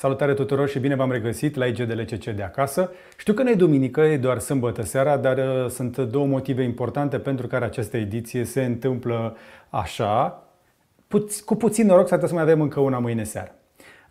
Salutare tuturor și bine v-am regăsit la IGDLCC de acasă. Știu că nu e duminică, e doar sâmbătă seara, dar uh, sunt două motive importante pentru care această ediție se întâmplă așa. Cu puțin noroc s-ar să mai avem încă una mâine seară.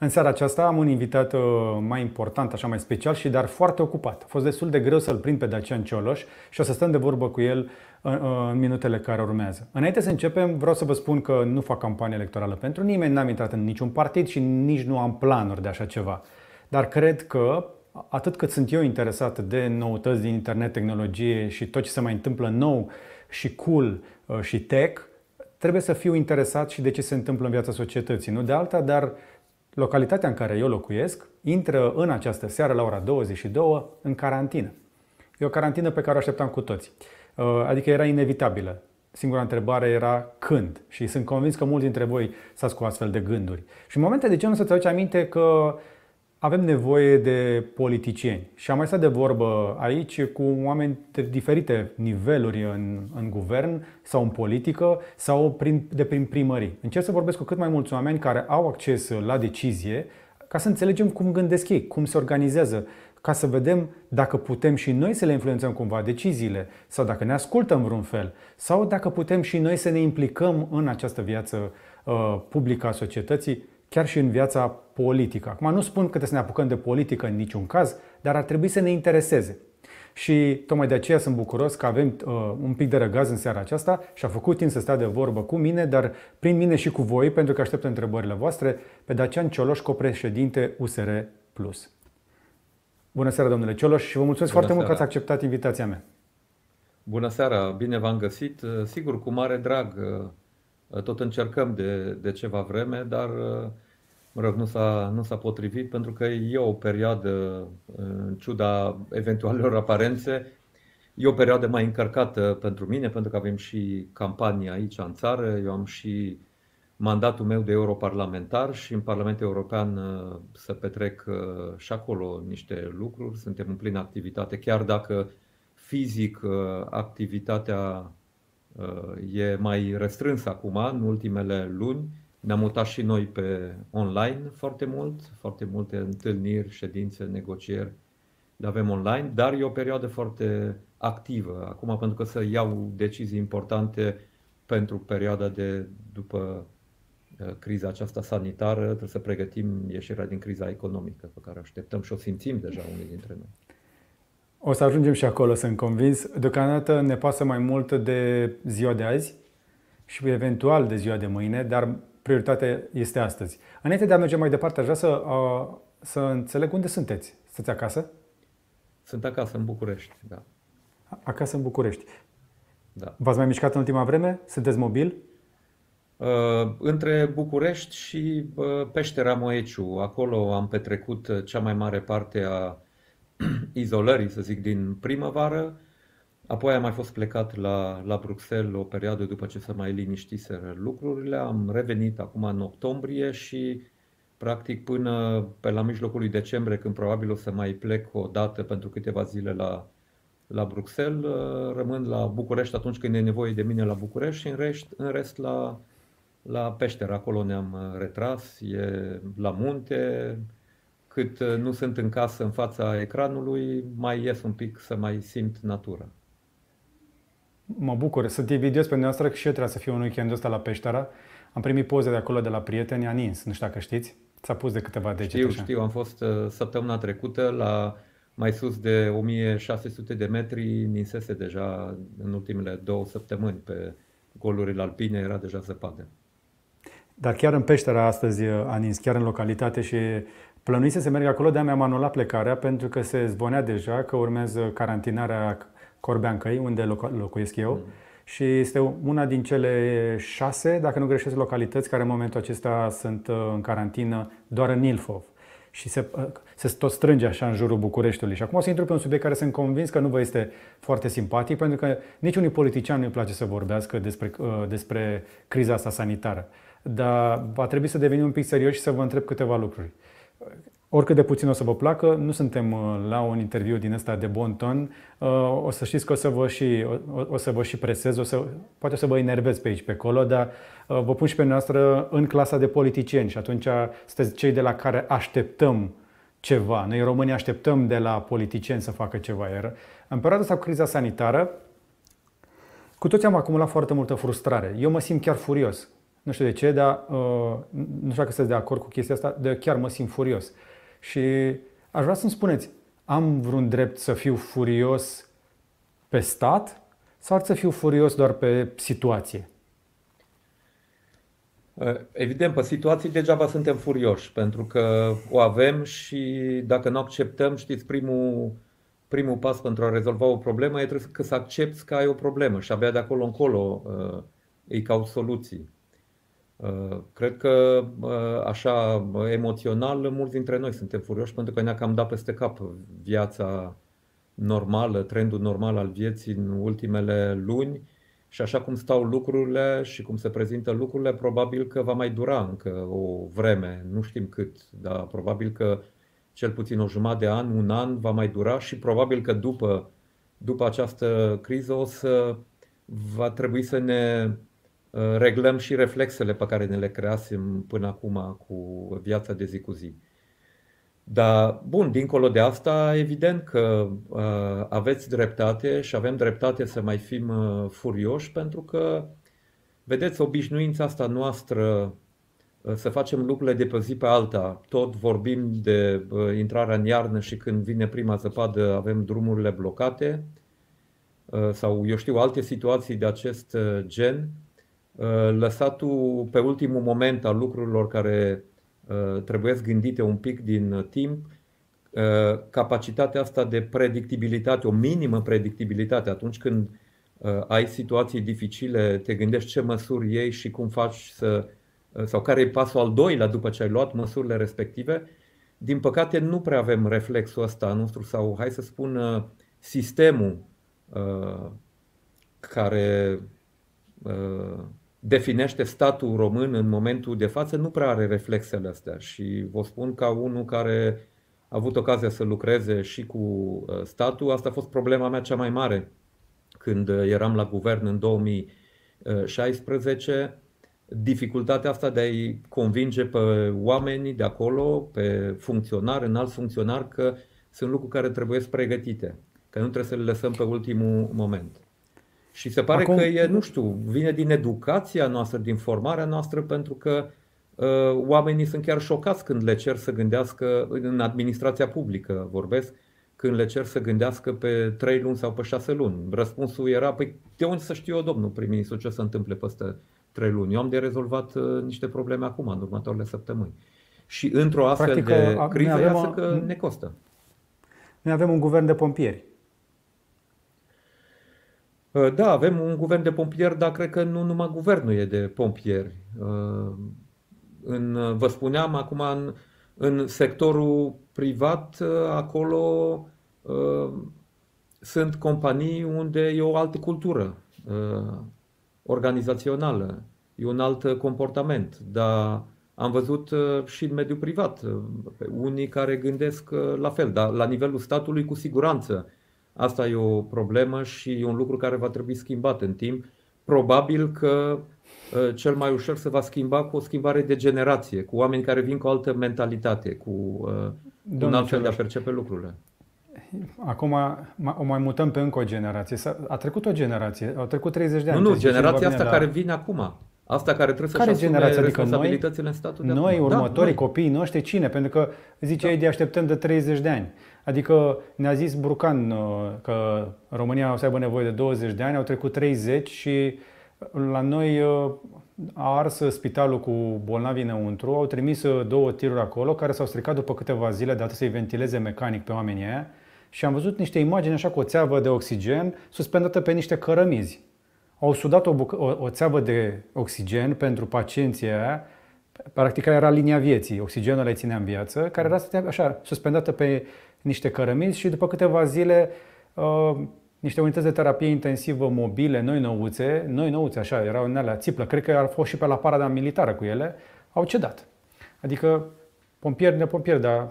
În seara aceasta am un invitat uh, mai important, așa mai special și dar foarte ocupat. A fost destul de greu să-l prind pe Dacian Cioloș și o să stăm de vorbă cu el în, uh, în minutele care urmează. Înainte să începem, vreau să vă spun că nu fac campanie electorală pentru nimeni, n-am intrat în niciun partid și nici nu am planuri de așa ceva. Dar cred că atât cât sunt eu interesat de noutăți din internet, tehnologie și tot ce se mai întâmplă nou și cool uh, și tech, trebuie să fiu interesat și de ce se întâmplă în viața societății. Nu de alta, dar localitatea în care eu locuiesc intră în această seară la ora 22 în carantină. E o carantină pe care o așteptam cu toți. Uh, adică era inevitabilă. Singura întrebare era când. Și sunt convins că mulți dintre voi s-ați cu astfel de gânduri. Și în momente de genul să-ți aduci aminte că avem nevoie de politicieni. Și am mai stat de vorbă aici cu oameni de diferite niveluri în, în guvern sau în politică sau prin, de prin primării. Încerc să vorbesc cu cât mai mulți oameni care au acces la decizie ca să înțelegem cum gândesc ei, cum se organizează, ca să vedem dacă putem și noi să le influențăm cumva deciziile sau dacă ne ascultăm vreun fel sau dacă putem și noi să ne implicăm în această viață uh, publică a societății, chiar și în viața politică. Acum nu spun că trebuie să ne apucăm de politică în niciun caz, dar ar trebui să ne intereseze. Și tocmai de aceea sunt bucuros că avem uh, un pic de răgaz în seara aceasta și a făcut timp să stea de vorbă cu mine, dar prin mine și cu voi, pentru că aștept întrebările voastre, pe Dacian Cioloș, copreședinte USR+. Bună seara, domnule Cioloș, și vă mulțumesc Bună foarte seara. mult că ați acceptat invitația mea. Bună seara, bine v-am găsit. Sigur, cu mare drag. Tot încercăm de, de ceva vreme, dar mă rog, nu s-a, nu s-a potrivit pentru că e o perioadă, în ciuda eventualelor aparențe, e o perioadă mai încărcată pentru mine, pentru că avem și campanii aici în țară. Eu am și mandatul meu de europarlamentar și în Parlamentul European uh, să petrec uh, și acolo niște lucruri. Suntem în plină activitate, chiar dacă fizic uh, activitatea e mai restrânsă acum, în ultimele luni. Ne-am mutat și noi pe online foarte mult, foarte multe întâlniri, ședințe, negocieri le avem online, dar e o perioadă foarte activă acum pentru că să iau decizii importante pentru perioada de după Uh, criza aceasta sanitară, trebuie să pregătim ieșirea din criza economică pe care o așteptăm și o simțim deja unii dintre noi. O să ajungem și acolo, sunt convins. Deocamdată ne pasă mai mult de ziua de azi și eventual de ziua de mâine, dar prioritatea este astăzi. Înainte de a merge mai departe, aș vrea să, uh, să înțeleg unde sunteți. Sunteți acasă? Sunt acasă, în București, da. Acasă, în București. Da. V-ați mai mișcat în ultima vreme? Sunteți mobil? Uh, între București și uh, Peștera Moeciu. Acolo am petrecut uh, cea mai mare parte a izolării, să zic, din primăvară. Apoi am mai fost plecat la, la Bruxelles o perioadă după ce se mai liniștiseră lucrurile. Am revenit acum în octombrie și practic până pe la mijlocul lui decembrie, când probabil o să mai plec o dată pentru câteva zile la, la Bruxelles, rămân la București atunci când e nevoie de mine la București și în rest, în rest la, la peșteră, acolo ne-am uh, retras, e la munte, cât uh, nu sunt în casă în fața ecranului, mai ies un pic să mai simt natura. Mă bucur, sunt invidios pe noastră că și eu trebuie să fiu un weekend ăsta la peștera. Am primit poze de acolo de la prieteni, a nins, nu știu dacă știți. S-a pus de câteva degete. Știu, așa. știu, am fost uh, săptămâna trecută la mai sus de 1600 de metri, ninsese deja în ultimele două săptămâni pe golurile alpine, era deja zăpadă. Dar chiar în peștera astăzi a nins, chiar în localitate și plănuise să merg acolo, de-aia mi-am anulat plecarea pentru că se zvonea deja că urmează carantinarea Corbeancăi, unde locuiesc eu. Mm. Și este una din cele șase, dacă nu greșesc, localități care în momentul acesta sunt uh, în carantină doar în Ilfov. Și se, uh, se tot strânge așa în jurul Bucureștiului. Și acum o să intru pe un subiect care sunt convins că nu vă este foarte simpatic, pentru că niciunui politician nu-i place să vorbească despre, uh, despre criza asta sanitară dar va trebui să devenim un pic serioși și să vă întreb câteva lucruri. Oricât de puțin o să vă placă, nu suntem uh, la un interviu din ăsta de bon ton. Uh, o să știți că o să vă și, o, o să vă și presez, o să, poate o să vă enervez pe aici, pe acolo, dar uh, vă pun și pe noastră în clasa de politicieni și atunci sunteți cei de la care așteptăm ceva. Noi românii așteptăm de la politicieni să facă ceva. Iar în perioada asta cu criza sanitară, cu toți am acumulat foarte multă frustrare. Eu mă simt chiar furios. Nu știu de ce, dar uh, nu știu dacă sunteți de acord cu chestia asta, de chiar mă simt furios. Și aș vrea să-mi spuneți, am vreun drept să fiu furios pe stat sau ar să fiu furios doar pe situație? Evident, pe situații degeaba suntem furioși, pentru că o avem și dacă nu acceptăm, știți, primul, primul pas pentru a rezolva o problemă e trebuie să accepti că ai o problemă și abia de acolo încolo uh, îi cauți soluții. Uh, cred că uh, așa emoțional mulți dintre noi suntem furioși pentru că ne-a cam dat peste cap viața normală, trendul normal al vieții în ultimele luni și așa cum stau lucrurile și cum se prezintă lucrurile, probabil că va mai dura încă o vreme, nu știm cât, dar probabil că cel puțin o jumătate de an, un an va mai dura și probabil că după, după această criză o să va trebui să ne Uh, reglăm și reflexele pe care ne le creasem până acum cu viața de zi cu zi. Dar, bun, dincolo de asta, evident că uh, aveți dreptate și avem dreptate să mai fim uh, furioși, pentru că, vedeți, obișnuința asta noastră uh, să facem lucrurile de pe zi pe alta. Tot vorbim de uh, intrarea în iarnă și când vine prima zăpadă avem drumurile blocate uh, sau, eu știu, alte situații de acest uh, gen Uh, lăsatul pe ultimul moment al lucrurilor care uh, trebuie gândite un pic din timp, uh, capacitatea asta de predictibilitate, o minimă predictibilitate atunci când ai situații dificile, te gândești ce măsuri iei și cum faci să sau care e pasul al doilea după ce ai luat măsurile respective. Din păcate nu prea avem reflexul ăsta nostru sau hai să spun sistemul care definește statul român în momentul de față nu prea are reflexele astea și vă spun ca unul care a avut ocazia să lucreze și cu uh, statul, asta a fost problema mea cea mai mare când uh, eram la guvern în 2016, dificultatea asta de a-i convinge pe oamenii de acolo, pe funcționari, înalți funcționari, că sunt lucruri care trebuie pregătite, că nu trebuie să le lăsăm pe ultimul moment. Și se pare Acum... că e, nu știu, vine din educația noastră, din formarea noastră, pentru că uh, oamenii sunt chiar șocați când le cer să gândească, în administrația publică vorbesc, când le cer să gândească pe 3 luni sau pe 6 luni. Răspunsul era, păi de unde să știu eu, domnul prim-ministru, ce se întâmple peste 3 luni? Eu am de rezolvat uh, niște probleme acum, în următoarele săptămâni. Și într-o astfel Practic, de criză, iasă că ne costă. Noi avem un guvern de pompieri. Uh, da, avem un guvern de pompieri, dar cred că nu numai guvernul e de pompieri. Uh, în, vă spuneam acum în, în sectorul privat, uh, acolo sunt companii unde e o altă cultură organizațională, e un alt comportament, dar am văzut și în mediul privat unii care gândesc la fel, dar la nivelul statului cu siguranță Asta e o problemă și e un lucru care va trebui schimbat în timp. Probabil că uh, cel mai ușor se va schimba cu o schimbare de generație, cu oameni care vin cu o altă mentalitate, cu uh, un alt fel de a percepe lucrurile. Acum o mai mutăm pe încă o generație. A trecut o generație, au trecut 30 de ani. Nu, nu, generația asta la... care vine acum. Asta care trebuie să-și asume generație? Adică responsabilitățile noi, în statul de Noi, acum. următorii, da, noi. copiii noștri, cine? Pentru că ziceai da. de așteptăm de 30 de ani. Adică ne-a zis Brucan uh, că România o să aibă nevoie de 20 de ani, au trecut 30 și la noi uh, a ars spitalul cu bolnavi înăuntru, au trimis uh, două tiruri acolo care s-au stricat după câteva zile de atât să-i ventileze mecanic pe oamenii aia. Și am văzut niște imagini așa cu o țeavă de oxigen suspendată pe niște cărămizi. Au sudat o, bucă, o, o țeavă de oxigen pentru pacienții aia, practic era linia vieții, oxigenul le ținea în viață, care era așa suspendată pe niște cărămizi și după câteva zile uh, niște unități de terapie intensivă mobile, noi nouțe, noi nouțe, așa, erau în alea țiplă, cred că au fost și pe la parada militară cu ele, au cedat. Adică pompieri de pompieri, dar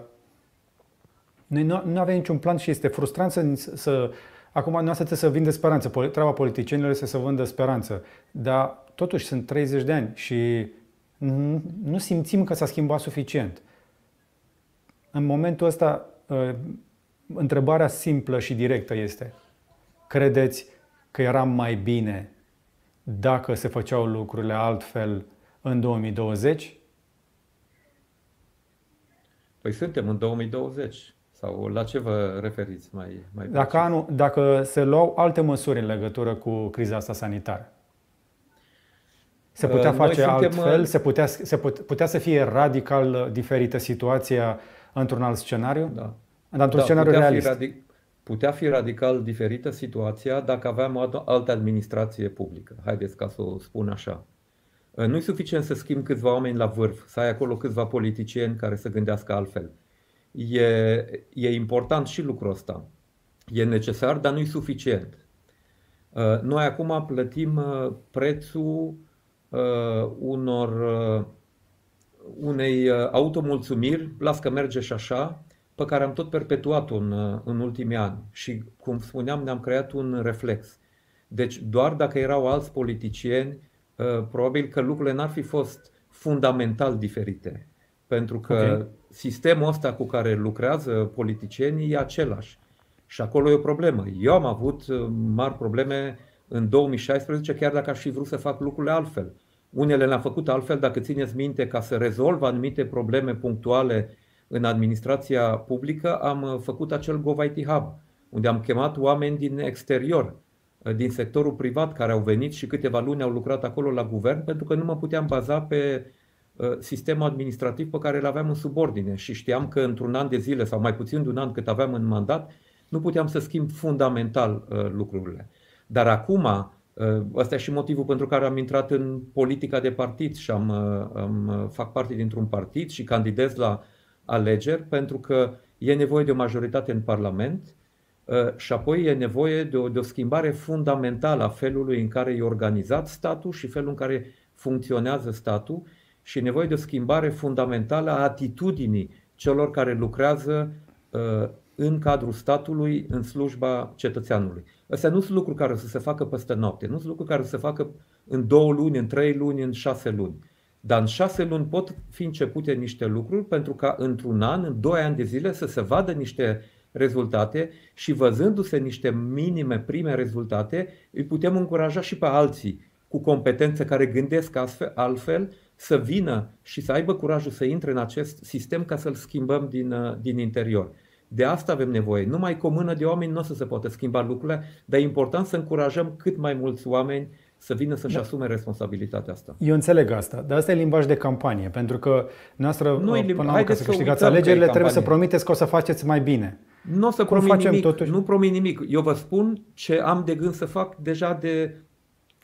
Noi nu, nu avem niciun plan și este frustrant să, să Acum nu trebuie să vindă speranță. Treaba politicienilor este să vândă speranță. Dar totuși sunt 30 de ani și nu simțim că s-a schimbat suficient. În momentul ăsta, ă, întrebarea simplă și directă este: credeți că era mai bine dacă se făceau lucrurile altfel în 2020? Păi suntem în 2020. Sau la ce vă referiți mai, mai dacă, anul, dacă se luau alte măsuri în legătură cu criza asta sanitară? Se uh, putea face suntem... altfel? Uh, se putea, se putea să fie radical diferită situația într-un alt scenariu? Da. Într-un da, scenariu putea realist. Fi radic- putea fi radical diferită situația dacă aveam o altă administrație publică. Haideți ca să o spun așa. Uh, nu e suficient să schimbi câțiva oameni la vârf, să ai acolo câțiva politicieni care să gândească altfel. E, e important și lucrul ăsta. E necesar, dar nu e suficient. Noi acum plătim prețul uh, unor uh, unei uh, automulțumiri, las că merge și așa, pe care am tot perpetuat-o în, uh, în ultimii ani. Și, cum spuneam, ne-am creat un reflex. Deci, doar dacă erau alți politicieni, uh, probabil că lucrurile n-ar fi fost fundamental diferite. Pentru că okay. sistemul ăsta cu care lucrează politicienii e același. Și acolo e o problemă. Eu am avut uh, mari probleme în 2016, chiar dacă aș fi vrut să fac lucrurile altfel. Unele le-am făcut altfel, dacă țineți minte, ca să rezolv anumite probleme punctuale în administrația publică, am uh, făcut acel GovIT Hub, unde am chemat oameni din exterior, uh, din sectorul privat, care au venit și câteva luni au lucrat acolo la guvern, pentru că nu mă puteam baza pe sistemul administrativ pe care îl aveam în subordine și știam că într-un an de zile sau mai puțin de un an cât aveam în mandat, nu puteam să schimb fundamental lucrurile. Dar acum, uh, ăsta e și motivul pentru care am intrat în politica de partid și am, uh, am, uh, fac parte dintr-un partid și candidez la alegeri, pentru că e nevoie de o majoritate în Parlament și apoi e nevoie de o, de o schimbare fundamentală a felului în care e organizat statul și felul în care funcționează statul și e nevoie de o schimbare fundamentală a atitudinii celor care lucrează în cadrul statului în slujba cetățeanului. Astea nu sunt lucruri care să se facă peste noapte, nu sunt lucruri care să se facă în două luni, în trei luni, în șase luni. Dar în șase luni pot fi începute niște lucruri pentru ca într-un an, în doi ani de zile să se vadă niște rezultate și văzându-se niște minime, prime rezultate, îi putem încuraja și pe alții cu competențe care gândesc astfel, altfel să vină și să aibă curajul să intre în acest sistem ca să-l schimbăm din, din interior. De asta avem nevoie. Numai cu o mână de oameni nu o să se poată schimba lucrurile, dar e important să încurajăm cât mai mulți oameni să vină să-și da. asume responsabilitatea asta. Eu înțeleg asta, dar asta e limbaj de campanie, pentru că noastră, nu până la urmă, ca să câștigați alegerile, trebuie să promiteți că o să faceți mai bine. Nu o să Cum promit nimic, totuși? nu promit nimic. Eu vă spun ce am de gând să fac deja de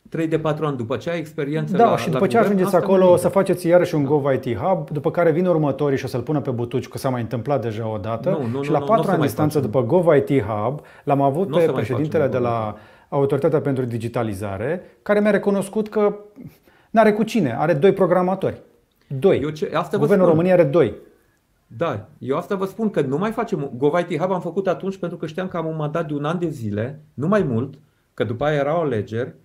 3 de 4 ani după ce ai experiență Da, la, și după la ce guvern, ajungeți acolo o să faceți iarăși un da. GovIT Hub, după care vin următorii și o să-l pună pe butuci, că s-a mai întâmplat deja o dată. Nu, nu, și la 4 ani distanță după GovIT Hub, l-am avut nu pe președintele de la Autoritatea pentru Digitalizare, care mi-a recunoscut că n-are cu cine, are doi programatori. Doi. Eu ce, asta Guvernul României are doi. Da, eu asta vă spun că nu mai facem. GovIT Hub am făcut atunci pentru că știam că am un mandat de un an de zile, nu mai mult, că după aia erau alegeri Uh,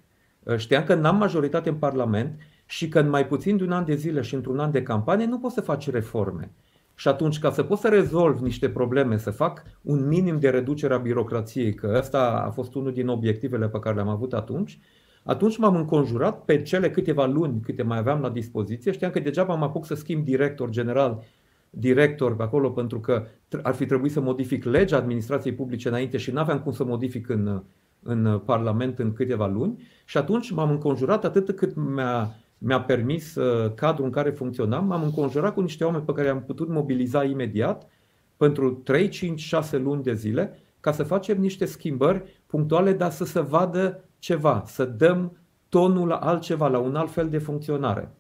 știam că n-am majoritate în Parlament și că în mai puțin de un an de zile și într-un an de campanie nu poți să faci reforme. Și atunci, ca să pot să rezolv niște probleme, să fac un minim de reducere a birocrației, că ăsta a fost unul din obiectivele pe care le-am avut atunci, atunci m-am înconjurat pe cele câteva luni câte mai aveam la dispoziție. Știam că degeaba mă apuc să schimb director general, director pe acolo, pentru că ar fi trebuit să modific legea administrației publice înainte și nu aveam cum să modific în, în uh, Parlament în câteva luni și atunci m-am înconjurat atât cât mi-a, mi-a permis uh, cadrul în care funcționam, m-am înconjurat cu niște oameni pe care am putut mobiliza imediat pentru 3, 5, 6 luni de zile ca să facem niște schimbări punctuale, dar să se vadă ceva, să dăm tonul la altceva, la un alt fel de funcționare.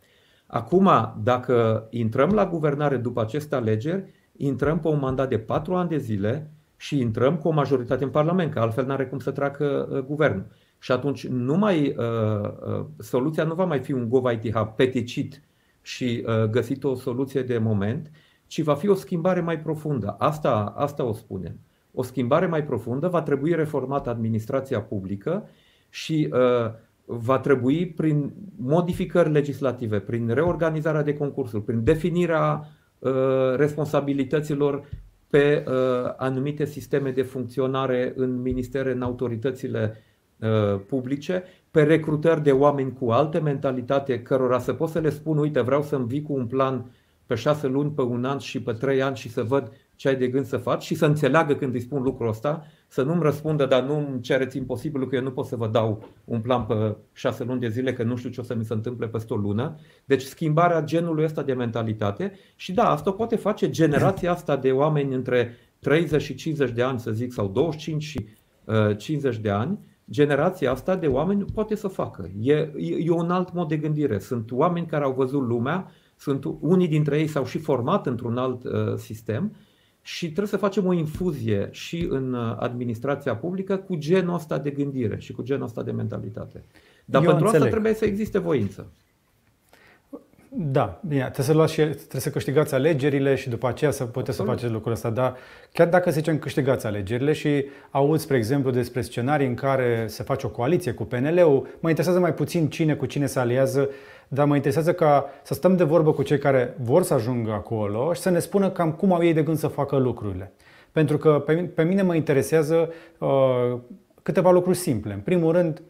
Acum, dacă intrăm la guvernare după aceste alegeri, intrăm pe un mandat de 4 ani de zile, și intrăm cu o majoritate în Parlament, că altfel nu are cum să treacă uh, guvernul. Și atunci nu mai, uh, uh, soluția nu va mai fi un GovIT Hub peticit și uh, găsit o soluție de moment, ci va fi o schimbare mai profundă. Asta, asta o spunem. O schimbare mai profundă va trebui reformată administrația publică și uh, va trebui prin modificări legislative, prin reorganizarea de concursuri, prin definirea uh, responsabilităților pe uh, anumite sisteme de funcționare în ministere, în autoritățile uh, publice, pe recrutări de oameni cu alte mentalitate, cărora să pot să le spun, uite, vreau să-mi vii cu un plan pe șase luni, pe un an și pe trei ani și să văd ce ai de gând să faci și să înțeleagă când îi spun lucrul ăsta, să nu-mi răspundă, dar nu îmi cereți imposibilul că eu nu pot să vă dau un plan pe șase luni de zile, că nu știu ce o să mi se întâmple peste o lună. Deci schimbarea genului ăsta de mentalitate și da, asta poate face generația asta de oameni între 30 și 50 de ani, să zic, sau 25 și uh, 50 de ani, generația asta de oameni poate să facă. E, e un alt mod de gândire. Sunt oameni care au văzut lumea, sunt unii dintre ei s-au și format într-un alt uh, sistem și trebuie să facem o infuzie și în uh, administrația publică cu genul ăsta de gândire și cu genul ăsta de mentalitate. Dar Eu pentru înțeleg. asta trebuie să existe voință. Da, bine, trebuie să, luați și, trebuie să câștigați alegerile și după aceea să puteți să Absolut. faceți lucrul ăsta. Dar chiar dacă, să zicem, câștigați alegerile și auzi, spre exemplu, despre scenarii în care se face o coaliție cu PNL-ul, mă interesează mai puțin cine cu cine se aliază, dar mă interesează ca să stăm de vorbă cu cei care vor să ajungă acolo și să ne spună cam cum au ei de gând să facă lucrurile. Pentru că pe mine, pe mine mă interesează uh, câteva lucruri simple. În primul rând,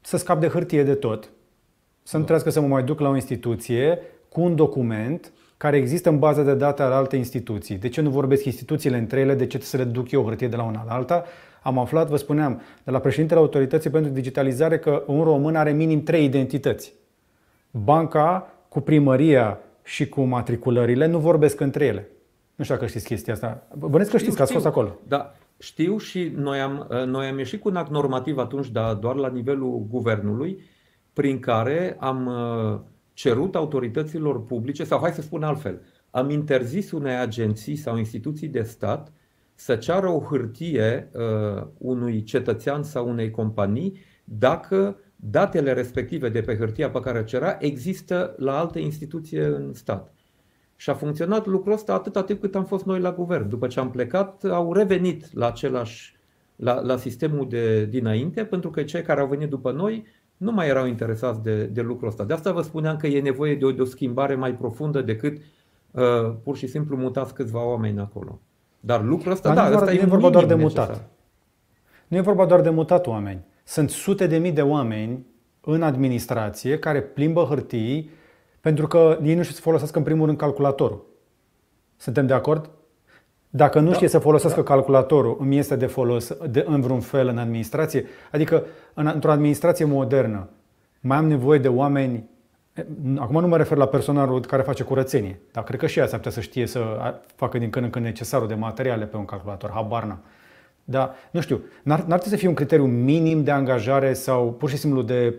să scap de hârtie de tot, să nu trebuiască să mă mai duc la o instituție cu un document care există în baza de date al alte instituții. De ce nu vorbesc instituțiile între ele? De ce trebuie să le duc eu o hârtie de la una la alta? Am aflat, vă spuneam, de la președintele Autorității pentru Digitalizare că un român are minim trei identități. Banca cu primăria și cu matriculările nu vorbesc între ele. Nu știu dacă știți chestia asta. Bănesc că știți că ați fost acolo. Da, știu și noi am, noi am ieșit cu un act normativ atunci, dar doar la nivelul guvernului, prin care am uh, cerut autorităților publice, sau hai să spun altfel, am interzis unei agenții sau instituții de stat să ceară o hârtie uh, unui cetățean sau unei companii dacă datele respective de pe hârtia pe care o cerea există la alte instituție în stat. Și a funcționat lucrul ăsta atâta timp cât am fost noi la guvern. După ce am plecat, au revenit la același la, la sistemul de dinainte, pentru că cei care au venit după noi nu mai erau interesați de, de lucrul ăsta. De asta vă spuneam că e nevoie de o, de o schimbare mai profundă decât uh, pur și simplu mutați câțiva oameni acolo. Dar lucrul ăsta, Dar da, nu, ăsta vorba, e nu e un vorba doar de minim mutat. necesar. Nu e vorba doar de mutat oameni. Sunt sute de mii de oameni în administrație care plimbă hârtii pentru că ei nu știu să folosească în primul rând calculatorul. Suntem de acord? Dacă nu Da, știe să folosească calculatorul, îmi este de folos de, în vreun fel în administrație? Adică în, într-o administrație modernă mai am nevoie de oameni Acum nu mă refer la personalul care face curățenie, dar cred că și ea s-ar putea să știe să facă din când în când necesarul de materiale pe un calculator, habar n-am. Da, nu știu, n-ar, n-ar trebui să fie un criteriu minim de angajare sau pur și simplu de,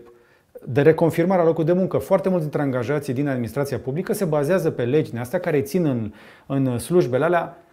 de reconfirmare a locului de muncă. Foarte mulți dintre angajații din administrația publică se bazează pe legile astea care țin în, în slujbele alea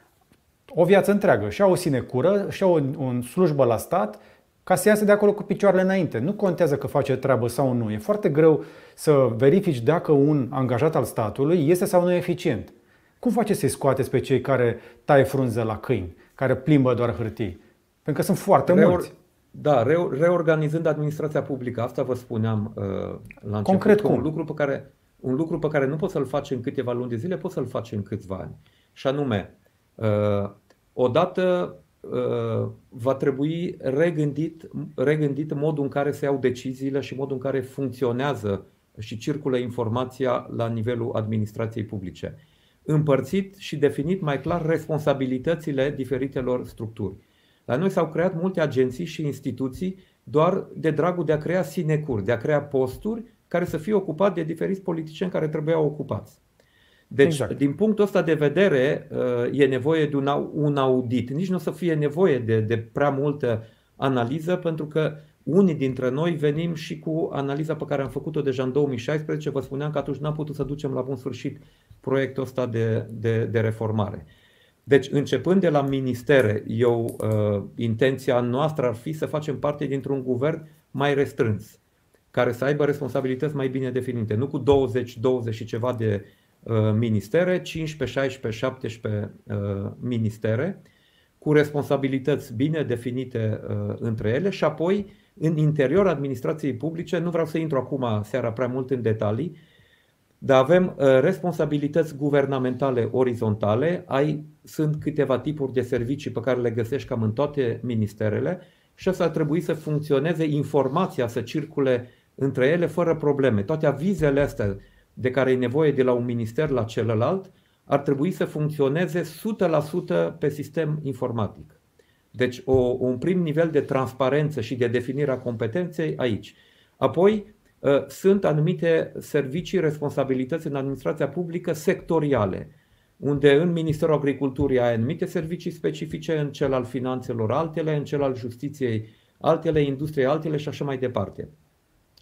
o viață întreagă. Și au o sinecură, și au o, o slujbă la stat ca să iasă de acolo cu picioarele înainte. Nu contează că face treabă sau nu. E foarte greu să verifici dacă un angajat al statului este sau nu eficient. Cum faceți să-i scoateți pe cei care taie frunze la câini, care plimbă doar hârtii? Pentru că sunt foarte Reor- mulți. Da, re- reorganizând administrația publică, asta vă spuneam uh, la început. Concret că cum? Un lucru, pe care, un lucru pe care nu poți să-l faci în câteva luni de zile, poți să-l faci în câțiva ani. Și anume, uh, odată uh, va trebui regândit, regândit modul în care se iau deciziile și modul în care funcționează și circulă informația la nivelul administrației publice. Împărțit și definit mai clar responsabilitățile diferitelor structuri. La noi s-au creat multe agenții și instituții doar de dragul de a crea sinecuri, de a crea posturi care să fie ocupate de diferiți politicieni care trebuiau ocupați. Deci, Exact. din punctul ăsta de vedere, uh, e nevoie de un au- un audit. Nici nu o să fie nevoie de, de prea multă analiză, pentru că unii dintre noi venim și cu analiza pe care am făcut-o deja în 2016. Vă spuneam că atunci n-am putut să ducem la bun sfârșit proiectul ăsta de, de, de reformare. Deci, începând de la ministere, eu, uh, intenția noastră ar fi să facem parte dintr-un guvern mai restrâns, care să aibă responsabilități mai bine definite, nu cu 20, 20 și ceva de ministere, 15, 16, 17 ministere, cu responsabilități bine definite între ele și apoi în interior administrației publice, nu vreau să intru acum seara prea mult în detalii, dar avem uh, responsabilități guvernamentale orizontale, ai, sunt câteva tipuri de servicii pe care le găsești cam în toate ministerele și asta ar trebui să funcționeze, informația să circule între ele fără probleme. Toate avizele astea de care e nevoie de la un minister la celălalt ar trebui să funcționeze 100% pe sistem informatic. Deci o, un prim nivel de transparență și de definire a competenței aici. Apoi ă, sunt anumite servicii, responsabilități în administrația publică sectoriale, unde în Ministerul Agriculturii ai anumite servicii specifice, în cel al finanțelor altele, în cel al justiției altele, industriei altele și așa mai departe.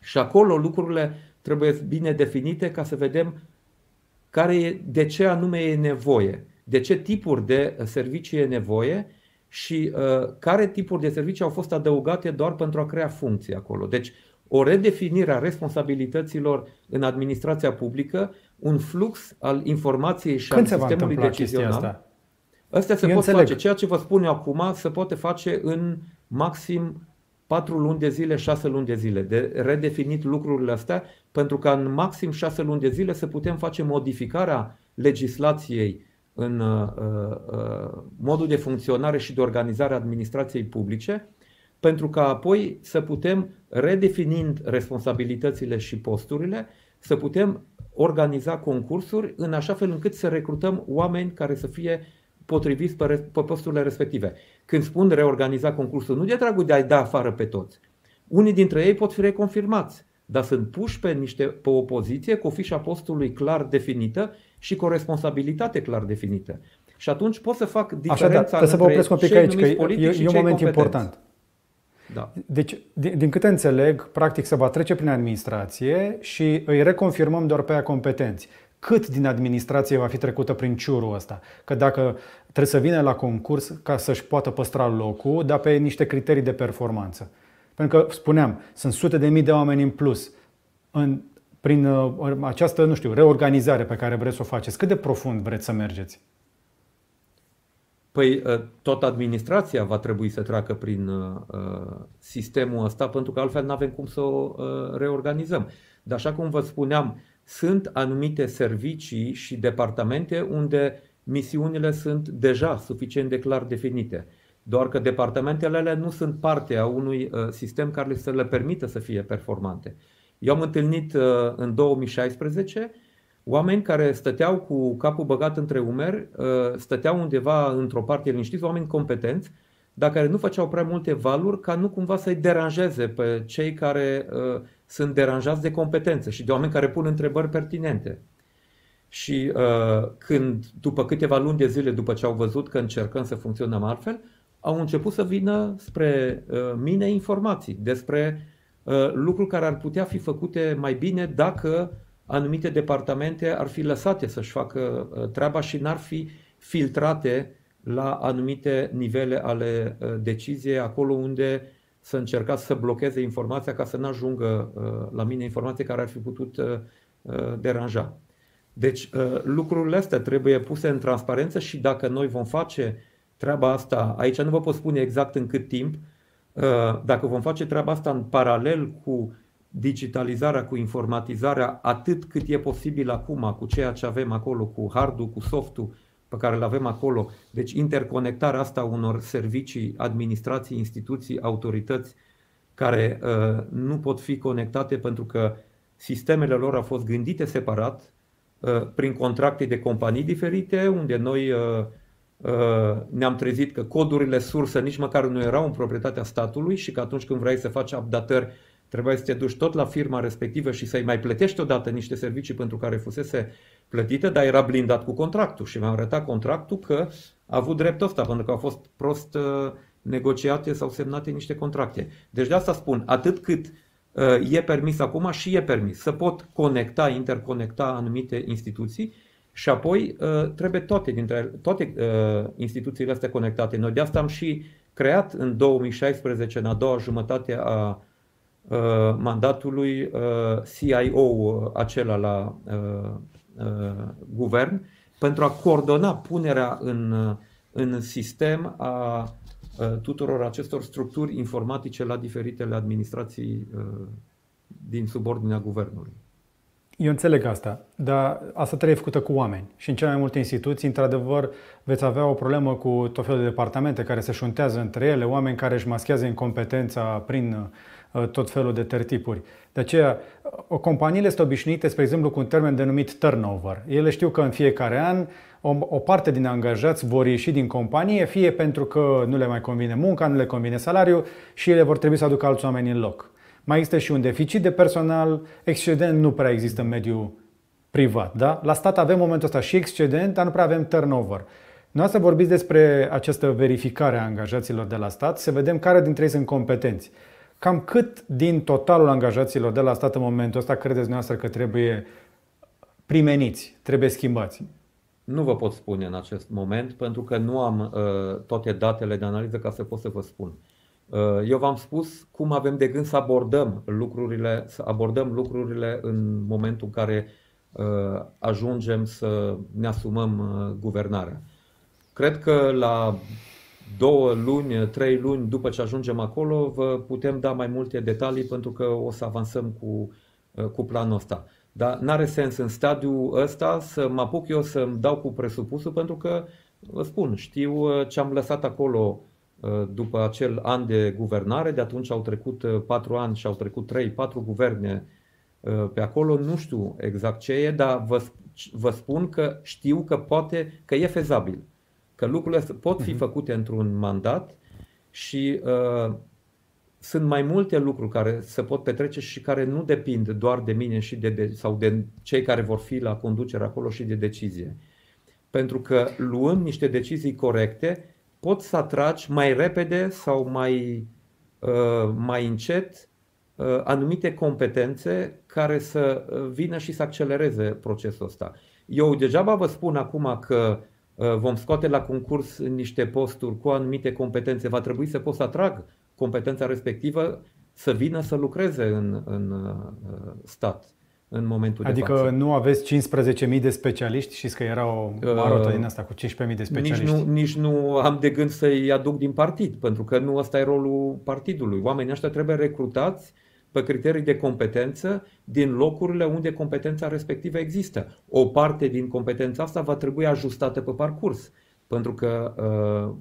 Și acolo lucrurile trebuie bine definite ca să vedem care e, de ce anume e nevoie, de ce tipuri de servicii e nevoie și uh, care tipuri de servicii au fost adăugate doar pentru a crea funcții acolo. Deci, o redefinire a responsabilităților în administrația publică, un flux al informației și Când al sistemului decizional. Asta? Astea se Eu pot înțeleg. face. Ceea ce vă spun eu acum se poate face în maxim 4 luni de zile, 6 luni de zile, de redefinit lucrurile astea, pentru ca în maxim 6 luni de zile să putem face modificarea legislației în uh, uh, modul de funcționare și de organizare a administrației publice, pentru ca apoi să putem, redefinind responsabilitățile și posturile, să putem organiza concursuri în așa fel încât să recrutăm oameni care să fie potriviți pe, pe posturile respective. Când spun reorganiza concursul, nu de dragul de a-i da afară pe toți. Unii dintre ei pot fi reconfirmați, dar sunt puși pe, niște, pe o poziție cu o fișa postului clar definită și cu o responsabilitate clar definită. Și atunci pot să fac diferența Așa, da, să vă opresc un pic aici, că e, e un moment important. Da. Deci, din, din câte înțeleg, practic se va trece prin administrație și îi reconfirmăm doar pe aia competenți. Cât din administrație va fi trecută prin ciurul ăsta? Că dacă trebuie să vină la concurs ca să-și poată păstra locul, dar pe niște criterii de performanță. Pentru că, spuneam, sunt sute de mii de oameni în plus. În, prin uh, această, nu știu, reorganizare pe care vreți să o faceți, cât de profund vreți să mergeți? Păi uh, tot administrația va trebui să treacă prin uh, sistemul ăsta pentru că altfel nu avem cum să o reorganizăm. Dar așa cum vă spuneam, sunt anumite servicii și departamente unde misiunile sunt deja suficient de clar definite. Doar că departamentele nu sunt parte a unui sistem care să le permită să fie performante. Eu am întâlnit uh, în 2016 oameni care stăteau cu capul băgat între umeri, uh, stăteau undeva într-o parte liniștiți, oameni competenți, dar care nu făceau prea multe valuri ca nu cumva să-i deranjeze pe cei care uh, sunt deranjați de competențe și de oameni care pun întrebări pertinente. Și uh, când, după câteva luni de zile, după ce au văzut că încercăm să funcționăm altfel, au început să vină spre uh, mine informații despre Uh, lucruri care ar putea fi făcute mai bine dacă anumite departamente ar fi lăsate să-și facă uh, treaba și n-ar fi filtrate la anumite nivele ale uh, deciziei, acolo unde să încercați să blocheze informația ca să nu ajungă la mine informații care ar fi putut deranja. Deci lucrurile astea trebuie puse în transparență și dacă noi vom face treaba asta, aici nu vă pot spune exact în cât timp, Uh, dacă vom face treaba asta în paralel cu digitalizarea, cu informatizarea, atât cât e posibil acum, cu ceea ce avem acolo, cu hardul, cu softul pe care îl avem acolo, deci interconectarea asta unor servicii, administrații, instituții, autorități care uh, nu pot fi conectate pentru că sistemele lor au fost gândite separat, uh, prin contracte de companii diferite, unde noi uh, Uh, ne-am trezit că codurile sursă nici măcar nu erau în proprietatea statului și că atunci când vrei să faci updatări trebuia să te duci tot la firma respectivă și să-i mai plătești odată niște servicii pentru care fusese plătită, dar era blindat cu contractul și mi-am arătat contractul că a avut dreptul ăsta pentru că au fost prost uh, negociate sau semnate niște contracte. Deci de asta spun, atât cât uh, e permis acum și e permis să pot conecta, interconecta anumite instituții și apoi uh, trebuie toate, dintre, toate uh, instituțiile astea conectate. Noi de asta am și creat în 2016, în a doua jumătate a uh, mandatului, CIO acela la guvern pentru a coordona punerea în, în sistem a tuturor acestor structuri informatice la diferitele administrații din subordinea guvernului. Eu înțeleg asta, dar asta trebuie făcută cu oameni. Și în cele mai multe instituții, într-adevăr, veți avea o problemă cu tot felul de departamente care se șuntează între ele, oameni care își maschează incompetența prin uh, tot felul de tertipuri. De aceea, o companiile este obișnuite, spre exemplu, cu un termen denumit turnover. Ele știu că în fiecare an o, o parte din angajați vor ieși din companie, fie pentru că nu le mai convine munca, nu le convine salariul și ele vor trebui să aducă alți oameni în loc. Mai există și un deficit de personal, excedent nu prea există în mediul privat. Da? La stat avem momentul ăsta și excedent, dar nu prea avem turnover. Noi să vorbiți despre această verificare a angajaților de la stat, să vedem care dintre ei sunt competenți. Cam cât din totalul angajaților de la stat în momentul ăsta credeți noastră că trebuie primeniți, trebuie schimbați? Nu vă pot spune în acest moment, pentru că nu am uh, toate datele de analiză ca să pot să vă spun. Uh, eu v-am spus cum avem de gând să abordăm lucrurile, să abordăm lucrurile în momentul în care uh, ajungem să ne asumăm uh, guvernarea. Cred că la două luni, trei luni după ce ajungem acolo, vă putem da mai multe detalii pentru că o să avansăm cu, cu planul ăsta. Dar nu are sens în stadiul ăsta să mă apuc eu să-mi dau cu presupusul pentru că, vă spun, știu ce am lăsat acolo Uh, după acel an de guvernare, de atunci au trecut uh, patru ani și au trecut trei, patru guverne uh, pe acolo, nu știu exact ce e, dar vă, vă spun că știu că poate, că e fezabil, că lucrurile pot fi mhm. făcute într-un mandat și uh, sunt mai multe lucruri care se pot petrece și care nu depind doar de mine și de, de, sau de cei care vor fi la conducere acolo și de decizie. Pentru că luând niște decizii corecte, poți să atragi mai repede sau mai, uh, mai încet uh, anumite competențe care să uh, vină și să accelereze procesul ăsta. Eu degeaba vă spun acum că vom scoate la concurs niște posturi cu anumite competențe, va trebui să pot să atrag competența respectivă să vină să lucreze în, în stat în momentul adică de față. Adică nu aveți 15.000 de specialiști și că era o marotă uh, din asta cu 15.000 de specialiști. Nici nu, nici nu am de gând să-i aduc din partid, pentru că nu ăsta e rolul partidului. Oamenii ăștia trebuie recrutați pe criterii de competență din locurile unde competența respectivă există. O parte din competența asta va trebui ajustată pe parcurs, pentru că uh,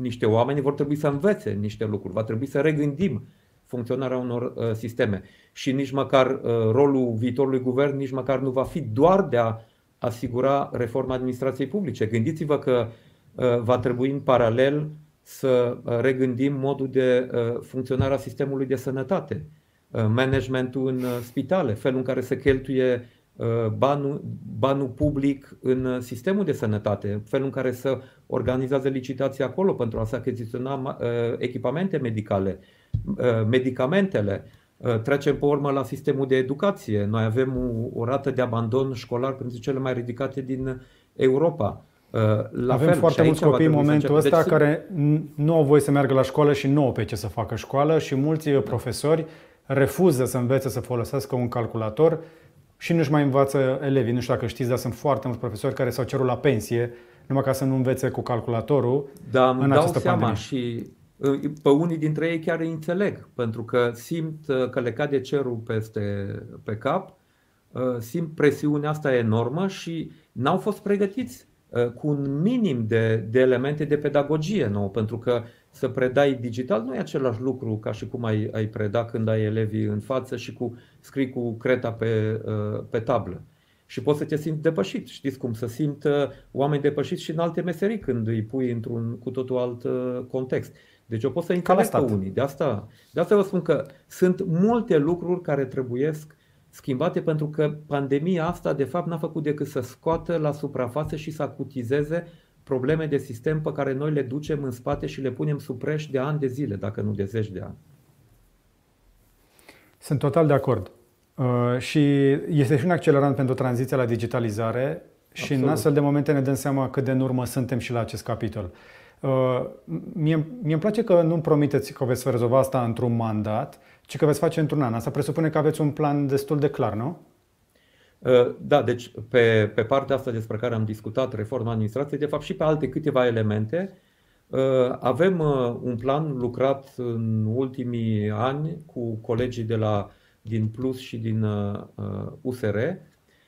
niște oameni vor trebui să învețe niște lucruri, va trebui să regândim funcționarea unor uh, sisteme. Și nici măcar uh, rolul viitorului guvern nici măcar nu va fi doar de a asigura reforma administrației publice. Gândiți-vă că uh, va trebui în paralel să regândim modul de funcționare a sistemului de sănătate, managementul în spitale, felul în care se cheltuie banul, banul public în sistemul de sănătate, felul în care se organizează licitația acolo pentru a se achiziționa echipamente medicale, Uh, medicamentele. Uh, trecem pe urmă la sistemul de educație. Noi avem o, o rată de abandon școlar printre cele mai ridicate din Europa. Uh, la Avem fel, foarte mulți copii în momentul ăsta deci, care nu au voie să meargă la școală și nu au pe ce să facă școală și mulți da. profesori refuză să învețe să folosească un calculator și nu-și mai învață elevii. Nu știu dacă știți, dar sunt foarte mulți profesori care s-au cerut la pensie numai ca să nu învețe cu calculatorul da, în dau această seama pandemie. și pe unii dintre ei chiar îi înțeleg, pentru că simt uh, că le cade cerul peste, pe cap, uh, simt presiunea asta enormă și n-au fost pregătiți uh, cu un minim de, de elemente de pedagogie nouă, pentru că să predai digital nu e același lucru ca și cum ai, ai preda când ai elevii în față și cu scrii cu creta pe, pe tablă. Și poți să te simți depășit. Știți cum să simt oameni depășiți și în alte meserii când îi pui într-un cu totul alt context. Deci eu pot să înțeleg pe unii. De asta, de asta vă spun că sunt multe lucruri care trebuiesc schimbate pentru că pandemia asta de fapt n-a făcut decât să scoată la suprafață și să acutizeze probleme de sistem pe care noi le ducem în spate și le punem sub preș de ani de zile, dacă nu de zeci de ani. Sunt total de acord. Uh, și este și un accelerant pentru tranziția la digitalizare și Absolut. în astfel de momente ne dăm seama cât de în urmă suntem și la acest capitol. Uh, mie, mie îmi place că nu-mi promiteți că veți rezolva asta într-un mandat, ci că veți face într-un an. Asta presupune că aveți un plan destul de clar, nu? Da, deci pe, pe partea asta despre care am discutat, reforma administrației, de fapt și pe alte câteva elemente, avem un plan lucrat în ultimii ani cu colegii de la, din Plus și din USR.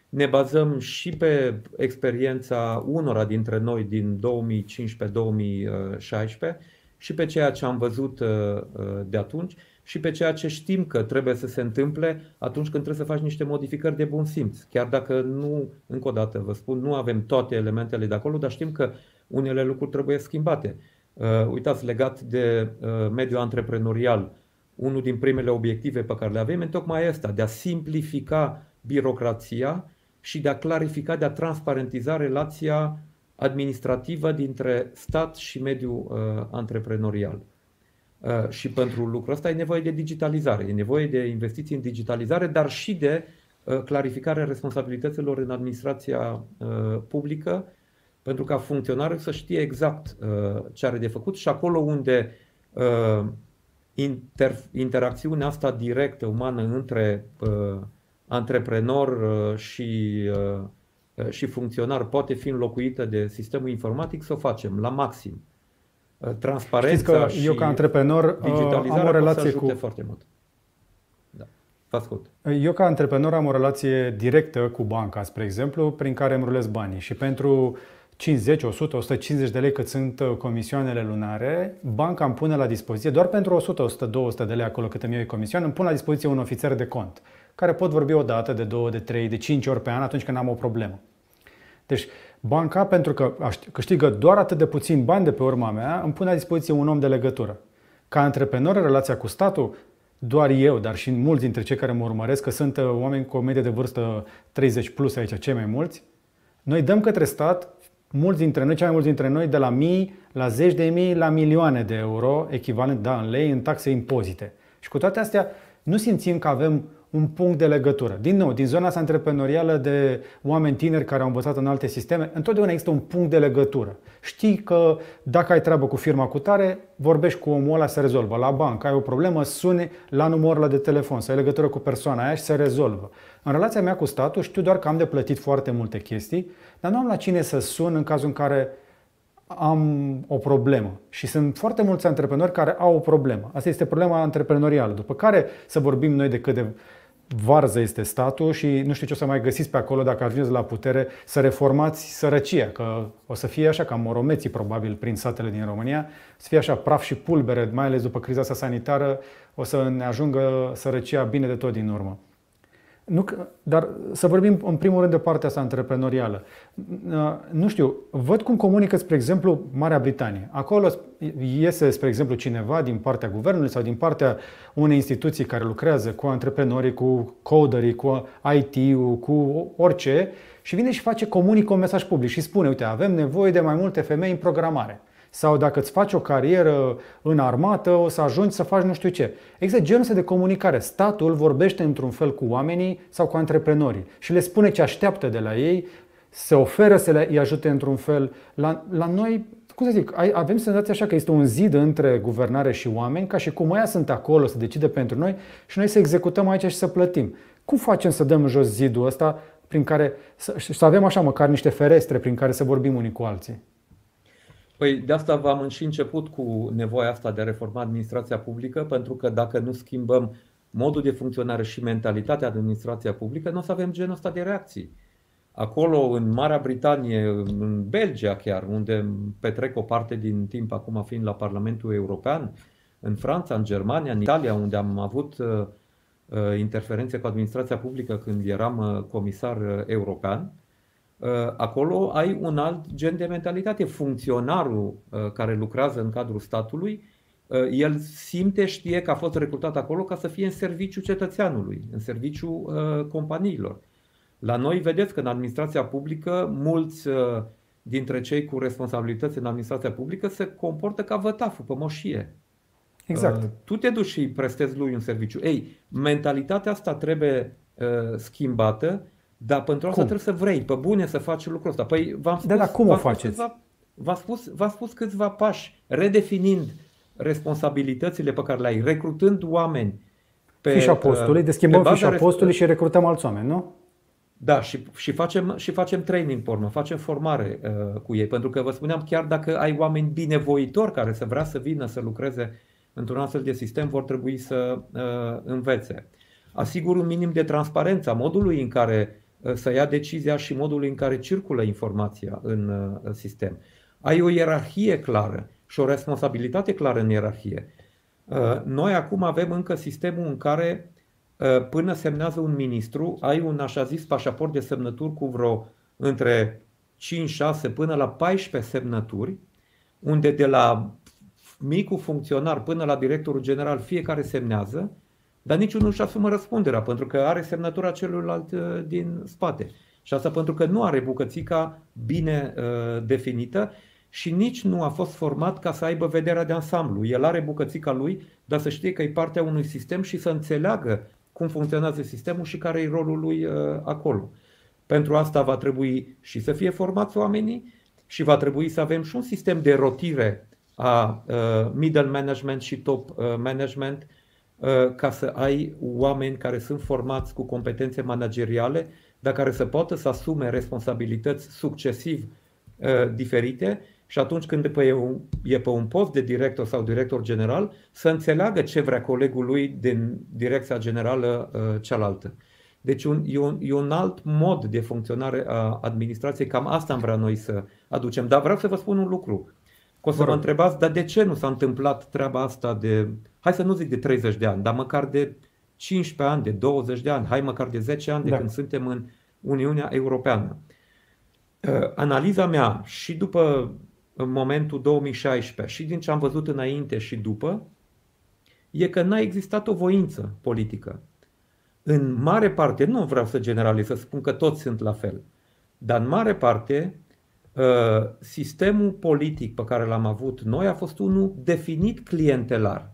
Ne bazăm și pe experiența unora dintre noi din 2015-2016 și pe ceea ce am văzut de atunci și pe ceea ce știm că trebuie să se întâmple atunci când trebuie să faci niște modificări de bun simț. Chiar dacă nu, încă o dată vă spun, nu avem toate elementele de acolo, dar știm că unele lucruri trebuie schimbate. Uh, uitați, legat de uh, mediul antreprenorial, unul din primele obiective pe care le avem e tocmai asta, de a simplifica birocrația și de a clarifica, de a transparentiza relația administrativă dintre stat și mediul uh, antreprenorial. Uh, și pentru lucrul ăsta e nevoie de digitalizare, e nevoie de investiții în digitalizare, dar și de uh, clarificarea responsabilităților în administrația uh, publică, pentru ca funcționarul să știe exact ce are de făcut și acolo unde inter, interacțiunea asta directă, umană, între antreprenor și, și funcționar poate fi înlocuită de sistemul informatic, să o facem la maxim. Uh, transparența că și eu ca antreprenor uh, am o relație cu foarte mult. Da. Vă ascult. Eu ca antreprenor am o relație directă cu banca, spre exemplu, prin care îmi rulez banii și pentru 50, 100, 150 de lei cât sunt uh, comisioanele lunare, banca îmi pune la dispoziție, doar pentru 100, 100, 200 de lei acolo cât îmi iau comisioane, îmi pun la dispoziție un ofițer de cont, care pot vorbi o dată, de două, de trei, de cinci ori pe an atunci când am o problemă. Deci, Banca, pentru că câștigă doar atât de puțin bani de pe urma mea, îmi pune la dispoziție un om de legătură. Ca antreprenor, în relația cu statul, doar eu, dar și mulți dintre cei care mă urmăresc, că sunt uh, oameni cu o medie de vârstă 30 plus aici, cei mai mulți, noi dăm către stat, mulți dintre noi, cei mai mulți dintre noi, de la mii, la zeci de mii, la milioane de euro, echivalent, da, în lei, în taxe impozite. Și cu toate astea, nu simțim că avem un punct de legătură. Din nou, din zona asta antreprenorială de oameni tineri care au învățat în alte sisteme, întotdeauna există un punct de legătură. Știi că dacă ai treabă cu firma cu tare, vorbești cu omul ăla, se rezolvă. La bancă ai o problemă, suni la numărul de telefon, să ai legătură cu persoana aia și se rezolvă. În relația mea cu statul știu doar că am de plătit foarte multe chestii, dar nu am la cine să sun în cazul în care am o problemă și sunt foarte mulți antreprenori care au o problemă. Asta este problema antreprenorială. După care să vorbim noi de cât de varză este statul și nu știu ce o să mai găsiți pe acolo dacă ajungeți la putere să reformați sărăcia, că o să fie așa ca moromeții probabil prin satele din România, să fie așa praf și pulbere, mai ales după criza asta sanitară, o să ne ajungă sărăcia bine de tot din urmă. Nu, dar să vorbim în primul rând de partea asta antreprenorială. Nu știu, văd cum comunică, spre exemplu, Marea Britanie. Acolo iese, spre exemplu, cineva din partea guvernului sau din partea unei instituții care lucrează cu antreprenorii, cu coderii, cu IT-ul, cu orice și vine și face, comunică un mesaj public și spune, uite, avem nevoie de mai multe femei în programare. Sau dacă îți faci o carieră în armată, o să ajungi să faci nu știu ce. Există genul de comunicare. Statul vorbește într-un fel cu oamenii sau cu antreprenorii și le spune ce așteaptă de la ei, se oferă să le îi ajute într-un fel. La, la noi, cum să zic, avem senzația așa că este un zid între guvernare și oameni, ca și cum ăia sunt acolo să decide pentru noi și noi să executăm aici și să plătim. Cum facem să dăm jos zidul ăsta prin care să, să avem așa măcar niște ferestre prin care să vorbim unii cu alții? Păi de asta v-am și început cu nevoia asta de a reforma administrația publică, pentru că dacă nu schimbăm modul de funcționare și mentalitatea administrației publică, nu o să avem genul ăsta de reacții. Acolo, în Marea Britanie, în Belgia chiar, unde petrec o parte din timp acum fiind la Parlamentul European, în Franța, în Germania, în Italia, unde am avut uh, uh interferențe cu administrația publică când eram uh, comisar uh, european, Uh, acolo ai un alt gen de mentalitate. Funcționarul uh, care lucrează în cadrul statului, uh, el simte, știe că a fost recrutat acolo ca să fie în serviciu cetățeanului, în serviciu companiilor. La noi vedeți că în administrația publică mulți dintre cei cu responsabilități în administrația publică se comportă ca vătaful pe moșie. Exact. Tu te duci și prestezi lui un serviciu. Ei, mentalitatea asta trebuie schimbată dar pentru asta cum? trebuie să vrei, pe bune, să faci lucrul ăsta. Păi v-am spus, da, dar cum o faceți? v-am spus, v-am spus câțiva pași, redefinind responsabilitățile pe care le ai, recrutând oameni pe Fișa postului, de schimbăm fișa postului și recrutăm alți oameni, nu? Da, și, și, facem, și facem training porno, facem formare uh, cu ei, pentru că vă spuneam, chiar dacă ai oameni binevoitori care să vrea să vină să lucreze într-un astfel de sistem, vor trebui să uh, învețe. Asigur un minim de transparență a modului în care uh, să ia decizia și modului în care circulă informația în uh, sistem. Ai o ierarhie clară și o responsabilitate clară în ierarhie. Uh, noi acum avem încă sistemul în care Uh, până semnează un ministru, ai un așa zis pașaport de semnături cu vreo între 5, 6 până la 14 semnături, unde de la micul funcționar până la directorul general fiecare semnează, dar niciunul nu își asumă răspunderea, pentru că are semnătura celuilalt uh, din spate. Și asta pentru că nu are bucățica bine uh, definită și nici nu a fost format ca să aibă vederea de ansamblu. El are bucățica lui, dar să știe că e partea unui sistem și să înțeleagă cum funcționează sistemul și care e rolul lui uh, acolo. Pentru asta va trebui și să fie formați oamenii și va trebui să avem și un sistem de rotire a uh, middle management și top uh, management ca să ai oameni care sunt formați cu competențe manageriale, dar care să poată să asume responsabilități succesiv diferite și atunci când e, un, e pe un post de director sau director general, să înțeleagă ce vrea colegul lui din direcția generală uh, cealaltă. Deci un, e, un, e un alt mod de funcționare a administrației, cam asta am vrea noi să aducem. Dar vreau să vă spun un lucru. O să vă întrebați, dar de ce nu s-a întâmplat treaba asta de, hai să nu zic de 30 de ani, dar măcar de 15 ani, de 20 de ani, hai măcar de 10 ani de da. când suntem în Uniunea Europeană. Uh, analiza mea și după în momentul 2016 și din ce am văzut înainte și după, e că n-a existat o voință politică. În mare parte, nu vreau să generalizez, să spun că toți sunt la fel, dar în mare parte, uh, sistemul politic pe care l-am avut noi a fost unul definit clientelar.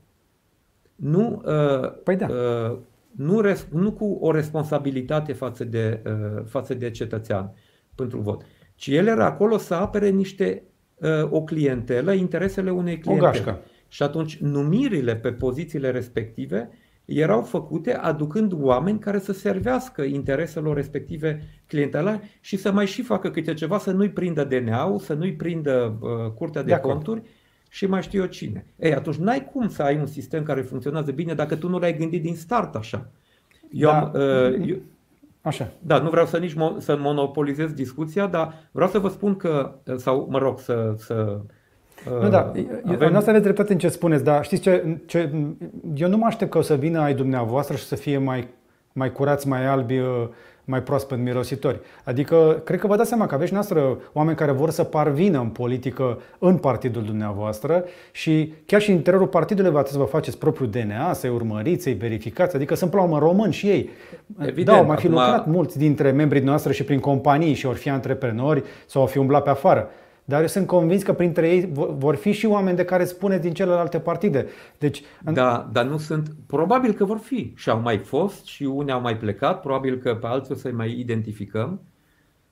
Nu, uh, păi da. Uh, nu, nu cu o responsabilitate față de, față de cetățean pentru vot, ci el era acolo să apere niște Uh, o clientelă, interesele unei clientele. Și atunci numirile pe pozițiile respective erau făcute aducând oameni care să servească intereselor respective clientele și să mai și facă câte ceva, să nu-i prindă DNA-ul, să nu-i prindă uh, curtea de, de conturi și mai știu eu cine. Ei, atunci n-ai cum să ai un sistem care funcționează bine dacă tu nu l-ai gândit din start așa. Eu, da. am, uh, eu, Așa. Da, nu vreau să nici mo- să monopolizez discuția, dar vreau să vă spun că, sau mă rog, să, să nu, da, avem... în asta aveți dreptate în ce spuneți, dar știți ce, ce, eu nu mă aștept că o să vină ai dumneavoastră și să fie mai, mai curați, mai albi mai proaspăt mirositori. Adică, cred că vă dați seama că aveți noastră oameni care vor să parvină în politică în partidul dumneavoastră și chiar și în interiorul partidului va trebui să vă faceți propriul DNA, să-i urmăriți, să-i verificați. Adică sunt, până la urmă, români și ei. Evident, da, au mai fi acum... lucrat mulți dintre membrii noastre și prin companii și ori fi antreprenori sau au fi umblat pe afară. Dar eu sunt convins că printre ei vor fi și oameni de care spune din celelalte partide. Deci, da, dar nu sunt. Probabil că vor fi. Și au mai fost și unii au mai plecat. Probabil că pe alții o să-i mai identificăm.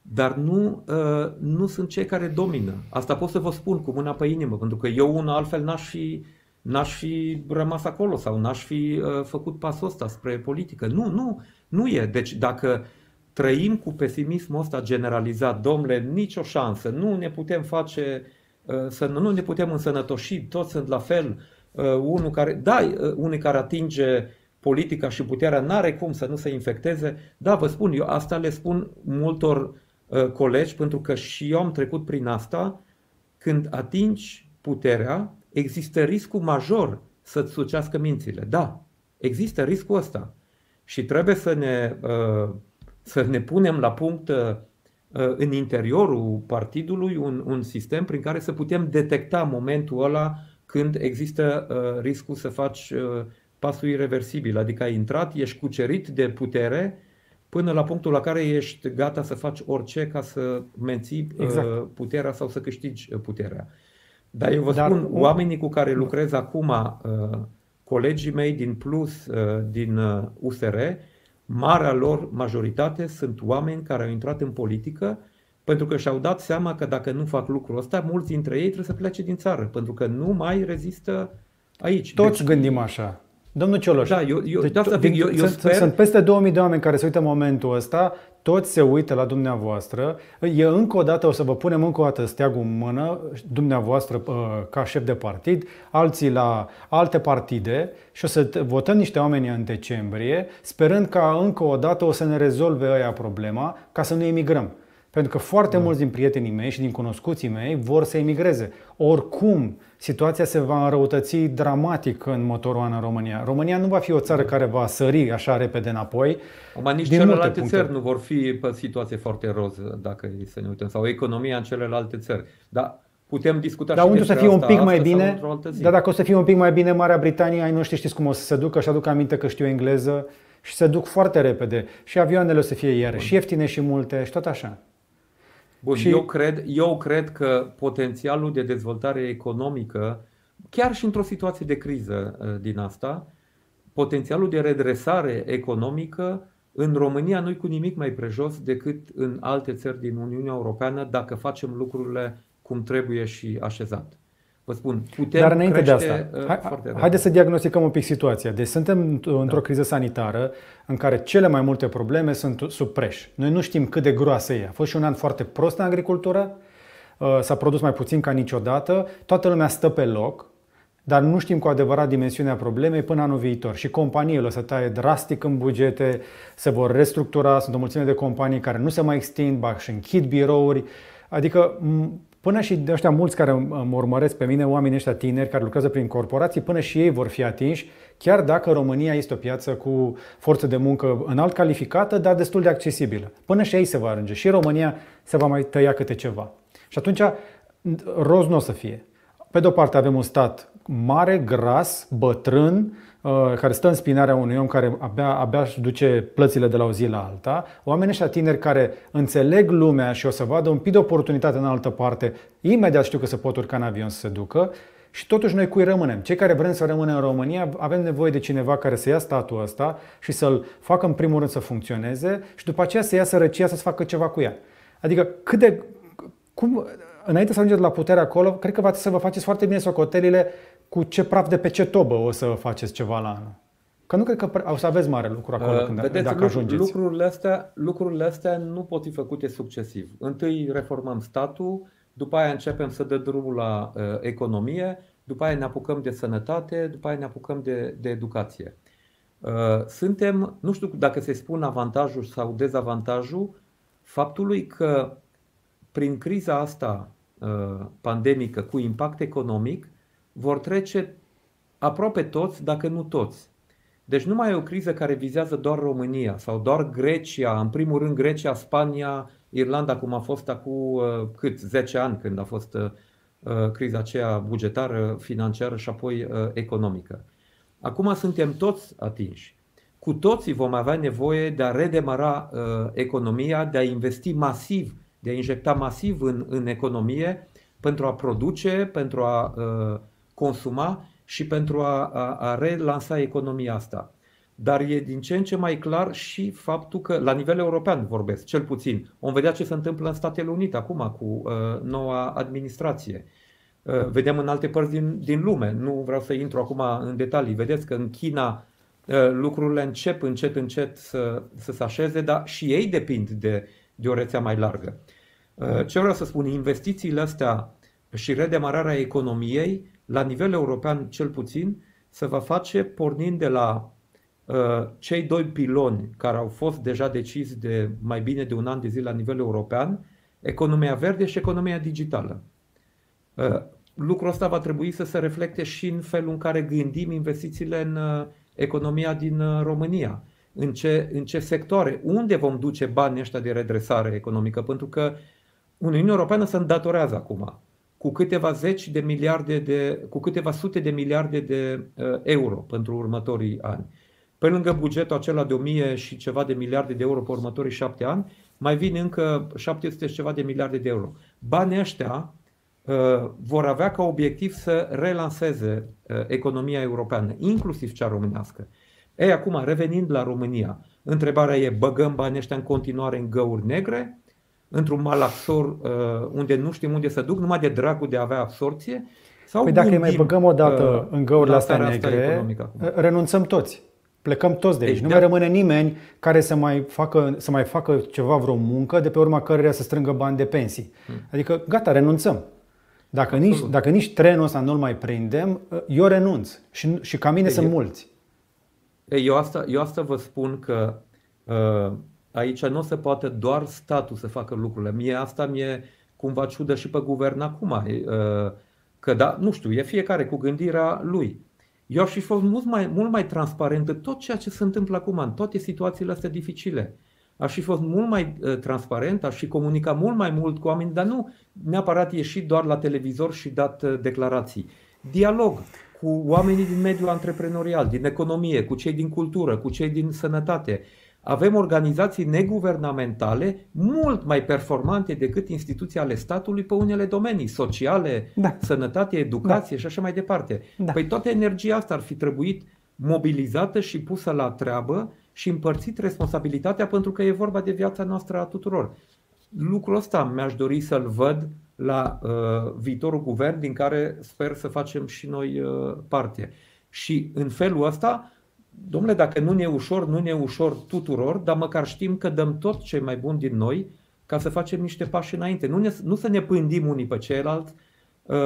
Dar nu, uh, nu sunt cei care domină. Asta pot să vă spun cu mâna pe inimă, pentru că eu un altfel n-aș fi, n-aș fi rămas acolo sau n-aș fi uh, făcut pasul ăsta spre politică. Nu, nu, nu e. Deci dacă uh, trăim cu pesimismul ăsta generalizat, domnule, nicio șansă, nu ne putem face, uh, să nu ne putem însănătoși, toți sunt la fel, uh, unul care, da, uh, unul care atinge politica și puterea n-are cum să nu se infecteze. Da, vă spun, eu asta le spun multor colegi, pentru că și eu am trecut prin asta, când atingi puterea, există riscul major să-ți sucească mințile. Da, există riscul ăsta. Și trebuie să ne uh, să ne punem la punct uh, uh, în interiorul partidului un, un sistem prin care să putem detecta momentul ăla când există uh, riscul să faci pasul irreversibil, adică ai intrat, ești cucerit de putere până la punctul la care ești gata să faci orice ca să menții exact. puterea sau să câștigi puterea. Dar eu vă Dar spun, un... oamenii cu care lucrez acum, colegii mei din Plus, din USR, marea lor majoritate sunt oameni care au intrat în politică pentru că și-au dat seama că dacă nu fac lucrul ăsta, mulți dintre ei trebuie să plece din țară, pentru că nu mai rezistă aici. Toți deci, gândim așa. Domnul Cioloș, Da, eu, eu, deci, de asta din- zic, eu, eu sunt, sper... sunt peste 2000 de oameni care se uită în momentul ăsta, toți se uită la dumneavoastră. E încă o dată, o să vă punem încă o dată steagul în mână, dumneavoastră uh, ca șef de partid, alții la alte partide și o să t- votăm niște oameni în decembrie, sperând ca încă o dată o să ne rezolve ăia problema ca să nu emigrăm. Pentru că foarte mulți din prietenii mei și din cunoscuții mei vor să emigreze. Oricum, situația se va înrăutăți dramatic în motorul an în România. România nu va fi o țară care va sări așa repede înapoi. Acum, nici din multe celelalte puncte. țări nu vor fi pe situație foarte roz dacă e să ne uităm, sau economia în celelalte țări. Dar putem discuta Dar și unde o să despre fie un asta pic mai astăzi sau bine, într-o altă zi. dar dacă o să fie un pic mai bine, Marea Britanie, ai noștri știți cum o să se ducă și aduc aminte că știu engleză și se duc foarte repede. Și avioanele o să fie iarăși și ieftine și multe și tot așa. Bun, Și- eu, cred, eu cred că potențialul de dezvoltare economică, chiar și într-o situație de criză uh, din asta, potențialul de redresare economică în România nu-i cu nimic mai prejos decât în alte țări din Uniunea Europeană dacă facem lucrurile cum trebuie și așezat. Vă spun, putem Dar înainte de crește, asta, uh, hai, foarte repede. haideți să diagnosticăm un pic situația. Deci suntem Da. într-o criză sanitară în care cele mai multe probleme sunt sub preș. Noi nu știm cât de groasă e. A fost și un an foarte prost în agricultură, uh, s-a produs mai puțin ca niciodată, toată lumea stă pe loc, dar nu știm cu adevărat dimensiunea problemei până anul viitor. Și companiile o să taie drastic în bugete, se vor restructura, sunt o mulțime de companii care nu se mai extind, ba și închid birouri. Adică m, până și de ăștia mulți care mă urmăresc pe mine, oamenii ăștia tineri care lucrează prin corporații, până și ei vor fi atinși, chiar dacă România este o piață cu forță de muncă înalt calificată, dar destul de accesibilă. Până și ei se va ajunge. Și România se va mai tăia câte ceva. Și atunci roz nu o să fie. Pe de o parte avem un stat mare, gras, bătrân, uh, care stă în spinarea unui om care abia, abia își duce plățile de la o zi la alta, oamenii ăștia tineri care înțeleg lumea și o să vadă un pic de oportunitate în altă parte, imediat știu că se pot urca în avion să se ducă și totuși noi cui rămânem? Cei care vrem să rămânem în România avem nevoie de cineva care să ia statul ăsta și să-l facă în primul rând să funcționeze și după aceea să ia sărăcia să-ți facă ceva cu ea. Adică cât de... Cum, înainte să ajungeți la putere acolo, cred că va să vă faceți foarte bine socotelile cu ce praf de pe ce tobă o să faceți ceva la anul. Că nu cred că pre- o să aveți mare lucru acolo Uh, când, Vedeți, dacă lucru- ajungeți. Lucrurile astea, lucrurile astea nu pot fi făcute succesiv. Întâi reformăm statul, după aia începem să dăm drumul la uh, economie, după aia ne apucăm de sănătate, după aia ne apucăm de, de educație. Uh, suntem, nu știu dacă se spun avantajul sau dezavantajul faptului că prin criza asta uh, pandemică cu impact economic vor trece aproape toți, dacă nu toți. Deci nu mai e o criză care vizează doar România sau doar Grecia, în primul rând Grecia, Spania, Irlanda, cum a fost acum uh, cât 10 ani când a fost uh, uh, criza aceea bugetară, financiară și apoi uh, economică. Acum suntem toți atinși. Cu toții vom avea nevoie de a redemara uh, economia, de a investi masiv, de a injecta masiv în, în economie pentru a produce, pentru a uh, consuma și pentru a, a, a relansa economia asta. Dar e din ce în ce mai clar și faptul că, la nivel european vorbesc, cel puțin, vom vedea ce se întâmplă în Statele Unite acum cu uh, noua administrație. Uh, vedem în alte părți din, din lume, nu vreau să intru acum în detalii. Vedeți că în China uh, lucrurile încep încet, încet să, să se așeze, dar și ei depind de, de o rețea mai largă. Uh, ce vreau să spun, investițiile astea și redemararea economiei, la nivel european cel puțin, se va face pornind de la uh, cei doi piloni care au fost deja decizi de mai bine de un an de zile la nivel european, economia verde și economia digitală. Uh, lucrul ăsta va trebui să se reflecte și în felul în care gândim investițiile în uh, economia din uh, România. În ce, în ce sectoare, unde vom duce banii ăștia de redresare economică, pentru că Uniunea Europeană se îndatorează acum cu câteva zeci de miliarde de, cu câteva sute de miliarde de uh, euro pentru următorii ani. Pe lângă bugetul acela de 1000 și ceva de miliarde de euro pe următorii șapte ani, mai vin încă 700 și ceva de miliarde de euro. Banii ăștia uh, vor avea ca obiectiv să relanseze uh, economia europeană, inclusiv cea românească. Ei, acum, revenind la România, întrebarea e, băgăm banii ăștia în continuare în găuri negre, într-un malaxor uh, unde nu știm unde să duc, numai de dragul de a avea absorție, Sau păi dacă îi gândim, mai băgăm o dată uh, în găurile la astea starea asta negre, economică acum? renunțăm toți. Plecăm toți de aici. Deci, nu da. mai rămâne nimeni care să mai, facă, să mai facă ceva, vreo muncă, de pe urma căreia să strângă bani de pensii. Adică, gata, renunțăm. Dacă nici, Absolut. dacă nici trenul ăsta nu-l mai prindem, eu renunț. Și, și ca mine Ei, sunt eu- mulți. Ei, Eu asta, eu asta vă spun că uh, aici nu se poate doar statul să facă lucrurile. Mie asta mi-e cumva ciudă și pe guvern acum. Uh, că da, nu știu, e fiecare cu gândirea lui. Eu aș fi fost mult mai, mult mai transparent în tot ceea ce se întâmplă acum, în toate situațiile astea dificile. Aș fi fost mult mai uh, transparent, aș fi comunicat mult mai mult cu oamenii, dar nu neapărat ieșit doar la televizor și dat uh, declarații. Dialog cu oamenii din mediul antreprenorial, din economie, cu cei din cultură, cu cei din sănătate. Avem organizații neguvernamentale mult mai performante decât instituții ale statului pe unele domenii, sociale, Da. sănătate, educație și așa mai departe. Da. Păi toată energia asta ar fi trebuit mobilizată și pusă la treabă și împărțit responsabilitatea pentru că e vorba de viața noastră a tuturor. Lucrul ăsta mi-aș dori să-l văd la uh, viitorul guvern din care sper să facem și noi uh, parte. Și în felul ăsta, domnule, dacă nu ne e ușor, nu ne e ușor tuturor, dar măcar știm că dăm tot ce mai bun din noi ca să facem niște pași înainte. Nu, ne, nu să ne pândim unii pe ceilalți, uh,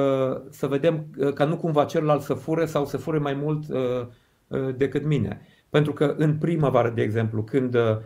să vedem uh, ca nu cumva celălalt să fure sau să fure mai mult uh, uh, decât mine. Pentru că în primăvară, de exemplu, când uh,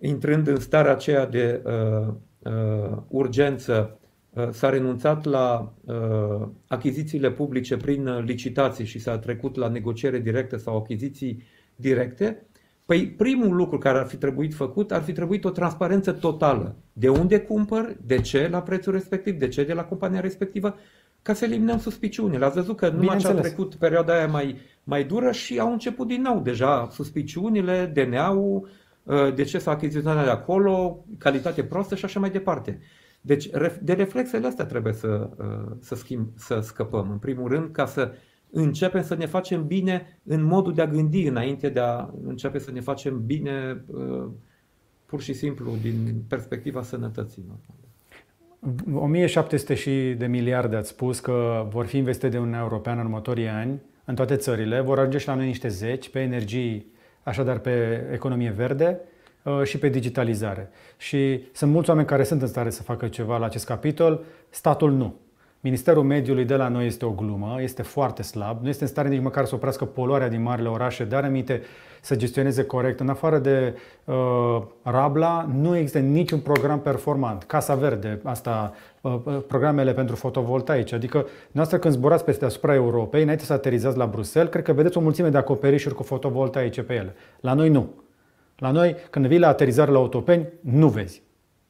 intrând în starea aceea de uh, uh, urgență, uh, s-a renunțat la uh, achizițiile publice prin uh, licitații și s-a trecut la negociere directă sau achiziții directe, păi primul lucru care ar fi trebuit făcut ar fi trebuit o transparență totală. De unde cumpăr, de ce la prețul respectiv, de ce de la compania respectivă, ca să eliminăm suspiciunile. Ați văzut că numai ce a Bineînțeles. trecut perioada aia mai, mai dură și au început din nou deja suspiciunile, DNA-ul, uh, de ce s-a achiziționat de acolo, calitate proastă și așa mai departe. Deci ref- de reflexele astea trebuie să, uh, să, schimb, să scăpăm, în primul rând, ca să începem să ne facem bine în modul de a gândi înainte de a începe să ne facem bine uh, pur și simplu din perspectiva sănătății. 1700 și de miliarde ați spus că vor fi investite de Uniunea Europeană în următorii ani în toate țările. Vor ajunge și la noi niște zeci pe energii, așadar pe economie verde uh, și pe digitalizare. Și sunt mulți oameni care sunt în stare să facă ceva la acest capitol, statul nu. Ministerul Mediului de la noi este o glumă, este foarte slab, nu este în stare nici măcar să oprească poluarea din marile orașe, dar aminte să gestioneze corect. În afară de uh, Rabla, nu există niciun program performant. Casa Verde, asta, uh, uh, programele pentru fotovoltaice. Adică, noastră când zburați peste asupra Europei, înainte să aterizați la Bruxelles, cred că vedeți o mulțime de acoperișuri cu fotovoltaice pe ele. La noi nu. La noi, când vii la aterizare la Autopeni, nu vezi.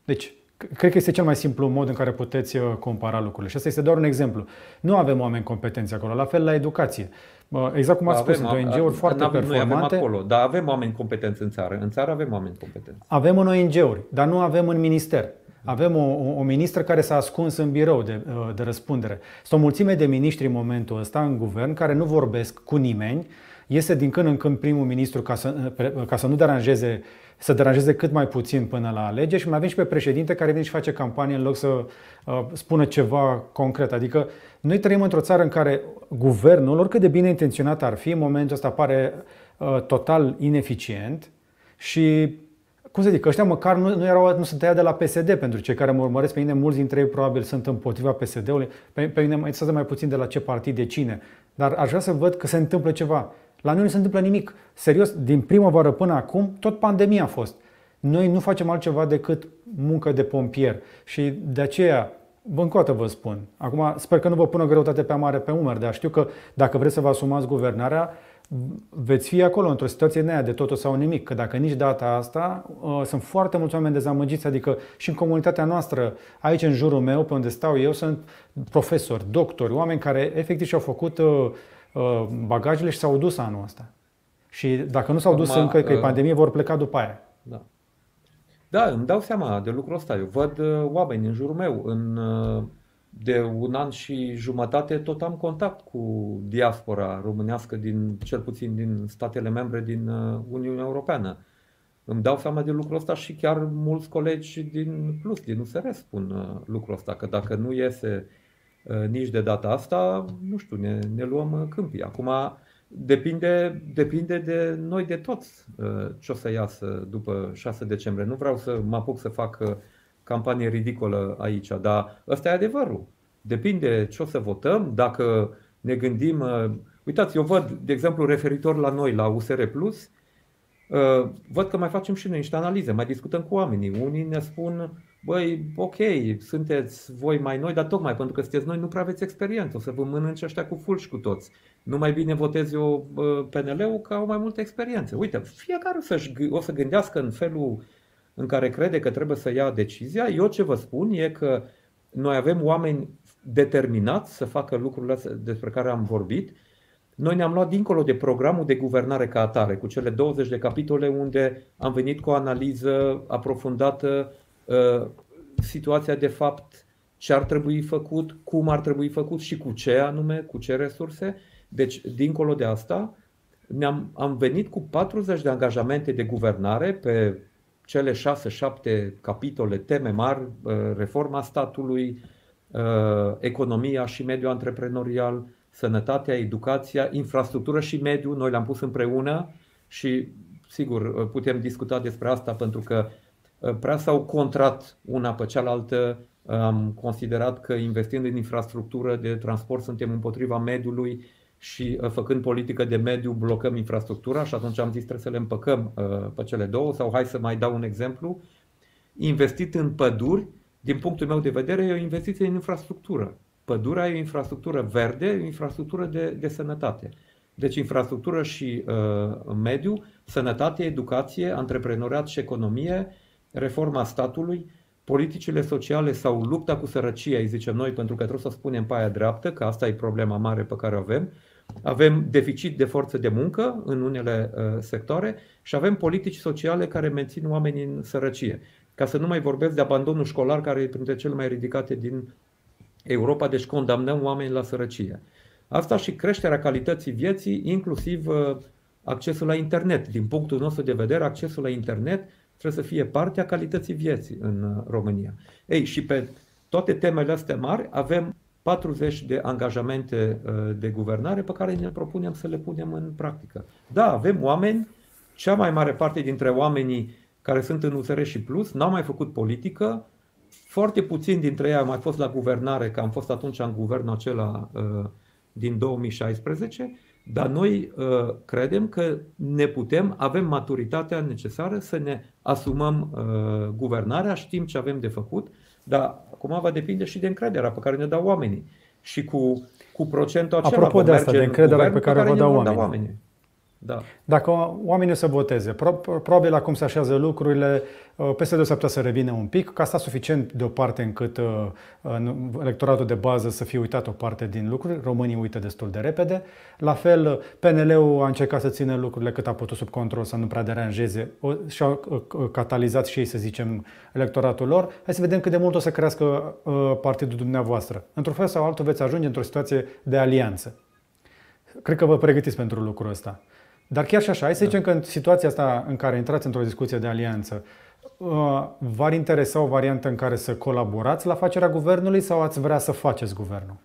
Deci, cred că este cel mai simplu mod în care puteți uh, compara lucrurile. Și asta este doar un exemplu. Nu avem oameni competenți acolo, la fel la educație. Uh, Exact cum ați spus, sunt ONG-uri foarte avem, Noi avem performante. acolo, dar avem oameni competenți în țară. În țară avem oameni competenți. Avem în ONG-uri, dar nu avem în minister. Avem o, o, o ministră care s-a ascuns în birou de, uh, de răspundere. Sunt o mulțime de miniștri în momentul ăsta în guvern care nu vorbesc cu nimeni. Iese din când în când primul ministru ca să, uh, pre- ca să nu deranjeze, să deranjeze cât mai puțin până la alegeri și mai avem și pe președinte care vine și face campanie în loc să uh, spună ceva concret. Adică noi trăim într-o țară în care guvernul, oricât de bine intenționat ar fi, în momentul ăsta pare uh, total ineficient și cum să zic, ăștia măcar nu, nu, erau, nu se tăia de la PSD pentru cei care mă urmăresc pe mine, mulți dintre ei probabil sunt împotriva PSD-ului, pe, pe mine mai interesează mai puțin de la ce partid, de cine, dar aș vrea să văd că se întâmplă ceva. La noi nu se întâmplă nimic. Serios, din primăvară până acum, tot pandemia a fost. Noi nu facem altceva decât muncă de pompier și de aceea încă o dată vă spun. Acum sper că nu vă pun o greutate pe mare pe umăr, dar știu că dacă vreți să vă asumați guvernarea, veți fi acolo într-o situație nea de totul sau nimic. Că dacă nici data asta, uh, sunt foarte mulți oameni dezamăgiți, adică și în comunitatea noastră, aici în jurul meu, pe unde stau eu, sunt profesori, doctori, oameni care efectiv și-au făcut uh, uh, bagajele și s-au dus anul ăsta. Și dacă nu s-au dus Acum, încă, că e uh, pandemie, vor pleca după aia. Da. Da, îmi dau seama de lucrul ăsta. Eu văd uh, oameni în jurul meu. În, uh, de un an și jumătate tot am contact cu diaspora românească, din, cel puțin din statele membre din uh, Uniunea Europeană. Îmi dau seama de lucrul ăsta și chiar mulți colegi din Plus, din USR spun uh, lucrul ăsta, că dacă nu iese nici de data asta, nu știu, ne, ne luăm câmpii. Acum depinde, depinde de noi de toți ce o să iasă după 6 decembrie. Nu vreau să mă apuc să fac campanie ridicolă aici, dar ăsta e adevărul. Depinde ce o să votăm, dacă ne gândim. Uitați, eu văd, de exemplu, referitor la noi, la USR Plus, Uh, văd că mai facem și noi niște analize, mai discutăm cu oamenii. Unii ne spun, băi, ok, sunteți voi mai noi, dar tocmai pentru că sunteți noi nu prea aveți experiență, o să vă mănânce ăștia cu fulgi cu toți. Nu mai bine votez eu PNL-ul că au mai multă experiență. Uite, fiecare o, să o să gândească în felul în care crede că trebuie să ia decizia. Eu ce vă spun e că noi avem oameni determinați să facă lucrurile despre care am vorbit noi ne-am luat dincolo de programul de guvernare ca atare, cu cele 20 de capitole unde am venit cu o analiză aprofundată, uh, situația de fapt, ce ar trebui făcut, cum ar trebui făcut și cu ce anume, cu ce resurse. Deci, dincolo de asta, ne-am, am venit cu 40 de angajamente de guvernare pe cele 6-7 capitole, teme mari, uh, reforma statului, uh, economia și mediul antreprenorial, sănătatea, educația, infrastructură și mediu, noi le-am pus împreună și sigur putem discuta despre asta pentru că uh, prea s-au contrat una pe cealaltă. Am considerat că investind în infrastructură de transport suntem împotriva mediului și uh, făcând politică de mediu blocăm infrastructura și atunci am zis trebuie să le împăcăm uh, pe cele două sau hai să mai dau un exemplu. Investit în păduri, din punctul meu de vedere, e o investiție în infrastructură. Pădurea e o infrastructură verde, e o infrastructură de, de sănătate. Deci infrastructură și uh, mediu, sănătate, educație, antreprenoriat și economie, reforma statului, politicile sociale sau lupta cu sărăcia, îi zicem noi, pentru că trebuie să spunem pe aia dreaptă, că asta e problema mare pe care o avem. Avem deficit de forță de muncă în unele uh, sectoare și avem politici sociale care mențin oamenii în sărăcie. Ca să nu mai vorbesc de abandonul școlar, care e printre cele mai ridicate din Europa, deci condamnăm oamenii la sărăcie. Asta și creșterea calității vieții, inclusiv uh, accesul la internet. Din punctul nostru de vedere, accesul la internet trebuie să fie parte a calității vieții în uh, România. Ei, și pe toate temele astea mari avem 40 de angajamente uh, de guvernare pe care ne propunem să le punem în practică. Da, avem oameni, cea mai mare parte dintre oamenii care sunt în USR și Plus n-au mai făcut politică, foarte puțin dintre ei au mai fost la guvernare, că am fost atunci în guvernul acela uh, din 2016, dar noi uh, credem că ne putem, avem maturitatea necesară să ne asumăm uh, guvernarea, știm ce avem de făcut, dar acum va depinde și de încrederea pe care ne dau oamenii. Și cu, cu procentul acela Apropo de asta, de încrederea pe care, pe care vă dau oamenii. oamenii. Da. Dacă oamenii o să voteze, probabil acum se așează lucrurile, uh, peste două săptămâni să revină un pic, ca asta suficient deoparte încât uh, electoratul de bază să fie uitat o parte din lucruri, românii uită destul de repede. La fel, PNL-ul a încercat să țină lucrurile cât a putut sub control, să nu prea deranjeze și au uh, catalizat și ei, să zicem, electoratul lor. Hai să vedem cât de mult o să crească partidul dumneavoastră. Într-un fel sau altul veți ajunge într-o situație de alianță. Cred că vă pregătiți pentru lucrul ăsta. Dar chiar și așa, hai să zicem că în situația asta în care intrați într-o discuție de alianță, uh, v-ar interesa o variantă în care să colaborați la facerea guvernului sau ați vrea să faceți guvernul?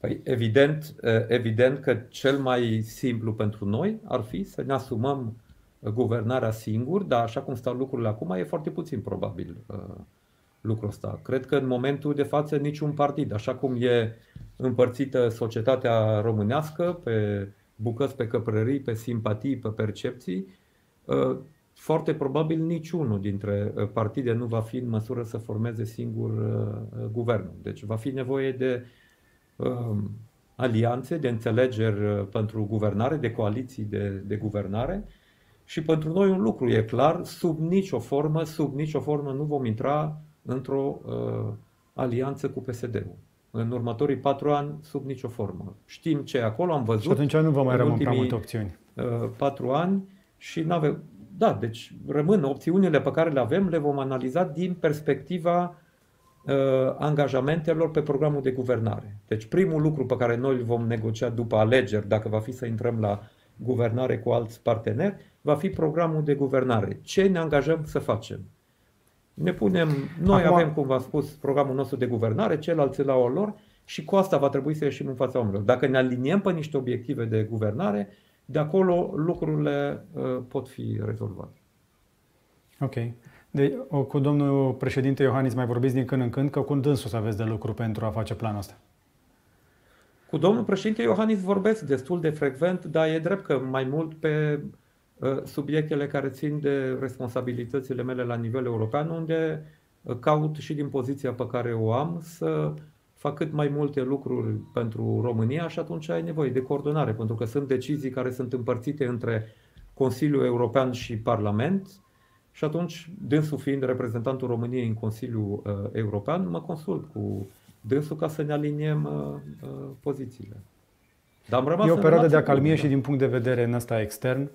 Păi evident, uh, evident că cel mai simplu pentru noi ar fi să ne asumăm guvernarea singur, dar așa cum stau lucrurile acum, e foarte puțin probabil uh, lucrul ăsta. Cred că în momentul de față niciun partid, așa cum e împărțită societatea românească pe bucăți pe căprării, pe simpatii, pe percepții, uh, foarte probabil niciunul dintre uh, partide nu va fi în măsură să formeze singur uh, guvernul. Deci va fi nevoie de um, alianțe, de înțelegeri pentru guvernare, de coaliții de, de guvernare și pentru noi un lucru e clar, sub nicio formă, sub nicio formă nu vom intra într-o uh, alianță cu PSD-ul în următorii patru ani sub nicio formă. Știm ce e acolo, am văzut. Și atunci nu vă mai rămân prea multe opțiuni. Uh, patru ani și nu avem. Da, deci rămân opțiunile pe care le avem, le vom analiza din perspectiva uh, angajamentelor pe programul de guvernare. Deci primul lucru pe care noi îl vom negocia după alegeri, dacă va fi să intrăm la guvernare cu alți parteneri, va fi programul de guvernare. Ce ne angajăm să facem? Ne punem, noi Acum... avem, cum v-am spus, programul nostru de guvernare, ceilalți la o lor și cu asta va trebui să ieșim în fața oamenilor. Dacă ne aliniem pe niște obiective de guvernare, de acolo lucrurile uh, pot fi rezolvate. Ok. De, cu domnul președinte Iohannis mai vorbiți din când în când că cu dânsul să aveți de lucru pentru a face planul ăsta. Cu domnul președinte Iohannis vorbesc destul de frecvent, dar e drept că mai mult pe uh, subiectele care țin de responsabilitățile mele la nivel european, unde uh, caut și din poziția pe care o am să fac cât mai multe lucruri pentru România și atunci ai nevoie de coordonare, pentru că sunt decizii care sunt împărțite între Consiliul European și Parlament și atunci, dânsul fiind reprezentantul României în Consiliul uh, European, mă consult cu dânsul ca să ne aliniem uh, uh, pozițiile. Dar am rămas e o perioadă de acalmie și din punct de vedere în ăsta extern.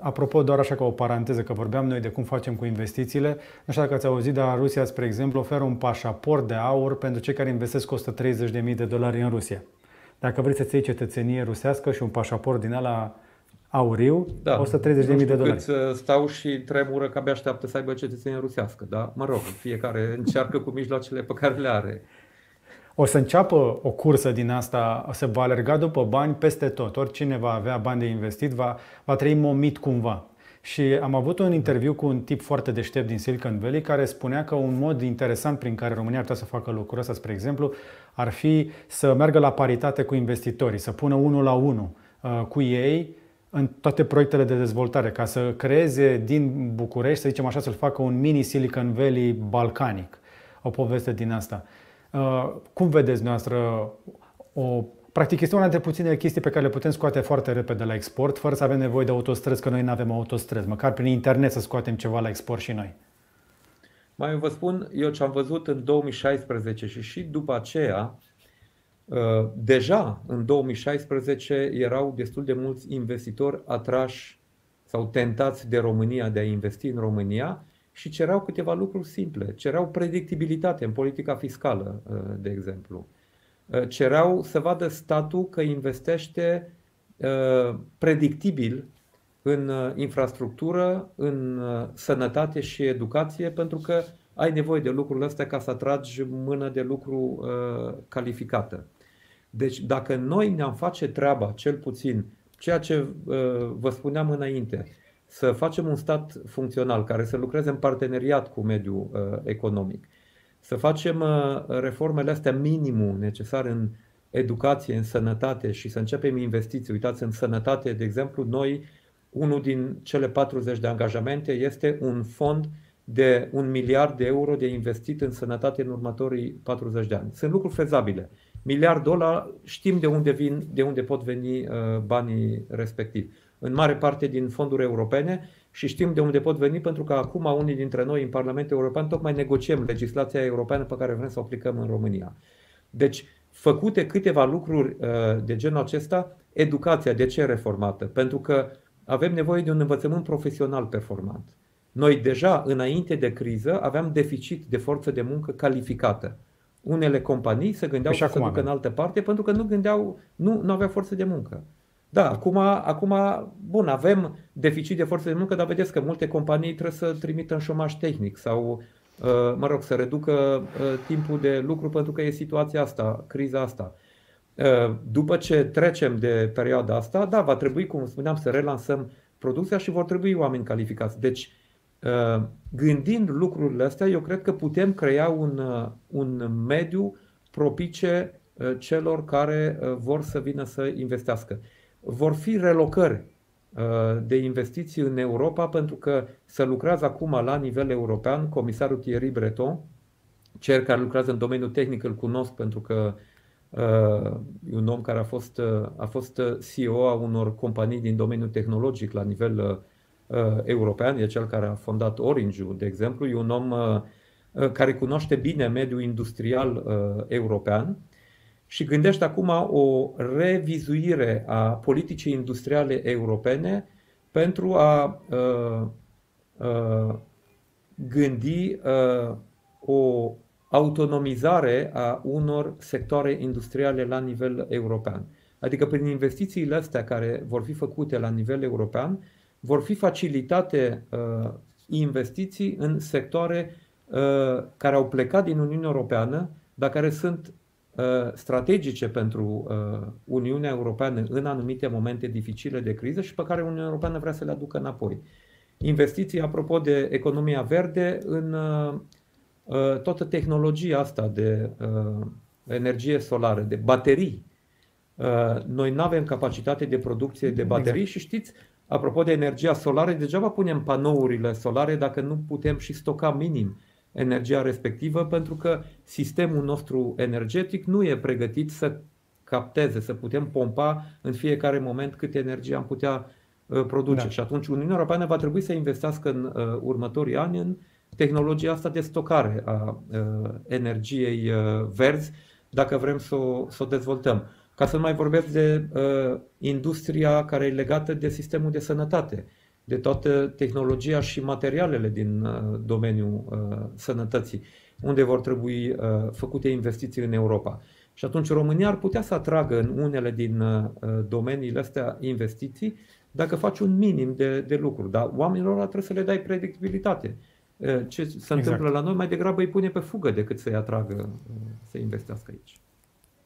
Apropo, doar așa ca o paranteză, că vorbeam noi de cum facem cu investițiile. Nu știu dacă ați auzit, dar Rusia, spre exemplu, oferă un pașaport de aur pentru cei care investesc 130.000 de dolari în Rusia. Dacă vreți să-ți iei cetățenie rusească și un pașaport din ala auriu, da. 130.000 de dolari. stau și tremură că abia așteaptă să aibă cetățenie rusească, da? Mă rog, fiecare încearcă cu mijloacele pe care le are. O să înceapă o cursă din asta, se va alerga după bani peste tot. Oricine va avea bani de investit va, va trăi momit cumva. Și am avut un interviu cu un tip foarte deștept din Silicon Valley care spunea că un mod interesant prin care România ar putea să facă lucrul ăsta, spre exemplu, ar fi să meargă la paritate cu investitorii, să pună unul la unul uh, cu ei în toate proiectele de dezvoltare, ca să creeze din București, să zicem așa, să-l facă un mini Silicon Valley balcanic. O poveste din asta. Uh, cum vedeți noastră o Practic este una dintre puținele chestii pe care le putem scoate foarte repede la export, fără să avem nevoie de autostrăzi, că noi nu avem autostrăzi. Măcar prin internet să scoatem ceva la export și noi. Mai vă spun, eu ce am văzut în 2016 și și după aceea, uh, deja în 2016 erau destul de mulți investitori atrași sau tentați de România, de a investi în România și cereau câteva lucruri simple. Cereau predictibilitate în politica fiscală, uh, de exemplu. Uh, cereau să vadă statul că investește uh, predictibil în infrastructură, în sănătate și educație, pentru că ai nevoie de lucrurile astea ca să atragi mână de lucru calificată. Deci dacă noi ne-am face treaba, cel puțin, ceea ce vă spuneam înainte, să facem un stat funcțional care să lucreze în parteneriat cu mediul uh, economic, să facem uh, reformele astea minimum necesare în educație, în sănătate și să începem investiții. Uitați, în sănătate, de exemplu, noi, unul din cele 40 de angajamente este un fond de un miliard de euro de investit în sănătate în următorii 40 de ani. Sunt lucruri fezabile. Miliard dolari, știm de unde vin, de unde pot veni uh, banii respectivi în mare parte din fonduri europene și știm de unde pot veni pentru că acum unii dintre noi în Parlamentul European tocmai negociem legislația europeană pe care vrem să o aplicăm în România. Deci, făcute câteva lucruri uh, de genul acesta, educația de ce reformată? Pentru că avem nevoie de un învățământ profesional performant. Noi deja, înainte de criză, aveam deficit de forță de muncă calificată. Unele companii se gândeau să se ducă în altă parte pentru că nu gândeau, nu, nu aveau forță de muncă. Da, acum, acum, bun, avem deficit de forță de muncă, dar vedeți că multe companii trebuie să trimită în șomaj tehnic sau, uh, mă rog, să reducă uh, timpul de lucru pentru că e situația asta, criza asta. Uh, după ce trecem de perioada asta, da, va trebui, cum spuneam, să relansăm producția și vor trebui oameni calificați. Deci, gândind lucrurile astea, eu cred că putem crea un, un mediu propice celor care vor să vină să investească vor fi relocări uh, de investiții în Europa pentru că se lucrează acum la nivel european, comisarul Thierry Breton, cel care lucrează în domeniul tehnic îl cunosc pentru că uh, e un om care a fost, uh, a fost CEO a unor companii din domeniul tehnologic la nivel european, e cel care a fondat Orange-ul, de exemplu, e un om care cunoaște bine mediul industrial european și gândește acum o revizuire a politicii industriale europene pentru a uh, uh, gândi uh, o autonomizare a unor sectoare industriale la nivel european. Adică prin investițiile astea care vor fi făcute la nivel european, vor fi facilitate uh, investiții în sectoare care au plecat din Uniunea Europeană, dar care sunt strategice pentru Uniunea Europeană în anumite momente dificile de criză și pe care Uniunea Europeană vrea să le aducă înapoi. Investiții, apropo de economia verde, în toată tehnologia asta de energie solară, de baterii. Noi nu avem capacitate de producție de baterii exact. și știți, apropo de energia solară, degeaba punem panourile solare dacă nu putem și stoca minim energia respectivă, pentru că sistemul nostru energetic nu e pregătit să capteze, să putem pompa în fiecare moment cât energie am putea uh, produce. Da. Și atunci Uniunea Europeană va trebui să investească în uh, următorii ani în tehnologia asta de stocare a uh, energiei verzi, dacă vrem să o, să o dezvoltăm. Ca să nu mai vorbesc de uh, industria care e legată de sistemul de sănătate de toată tehnologia și materialele din uh, domeniul uh, sănătății, unde vor trebui uh, făcute investiții în Europa. Și atunci România ar putea să atragă în unele din domeniile astea investiții dacă faci un minim de, de lucruri. Dar oamenilor trebuie să le dai predictibilitate. Ce se exact. întâmplă la noi mai degrabă îi pune pe fugă decât să-i atragă să investească aici.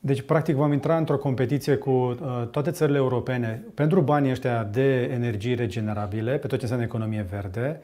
Deci, practic, vom intra într-o competiție cu uh, toate țările europene pentru banii ăștia de energii regenerabile, pe tot ce înseamnă economie verde.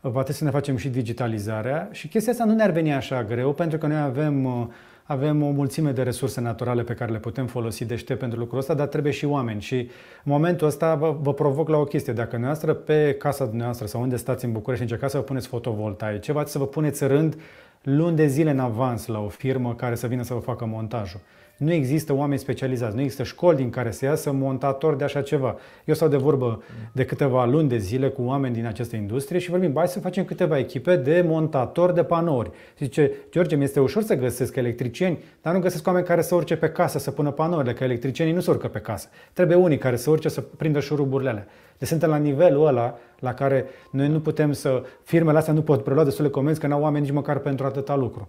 Va trebui să ne facem și digitalizarea și chestia asta nu ne-ar veni așa greu, pentru că noi avem, uh, avem o mulțime de resurse naturale pe care le putem folosi deștept pentru lucrul ăsta, dar trebuie și oameni. Și în momentul ăsta vă, vă provoc la o chestie. Dacă noastră pe casa dumneavoastră sau unde stați în București încercați să vă puneți fotovoltaice, va să vă puneți rând luni de zile în avans la o firmă care să vină să vă facă montajul. Nu există oameni specializați, nu există școli din care să iasă montatori de așa ceva. Eu stau de vorbă de câteva luni de zile cu oameni din această industrie și vorbim, hai să facem câteva echipe de montatori de panouri. Zice, George, mi este ușor să găsesc electricieni, dar nu găsesc oameni care să urce pe casă să pună panourile, că electricienii nu se urcă pe casă. Trebuie unii care să urce să prindă șuruburile alea. Deci suntem la nivelul ăla la care noi nu putem să, firmele astea nu pot prelua destule comenzi că n-au oameni nici măcar pentru atâta lucru.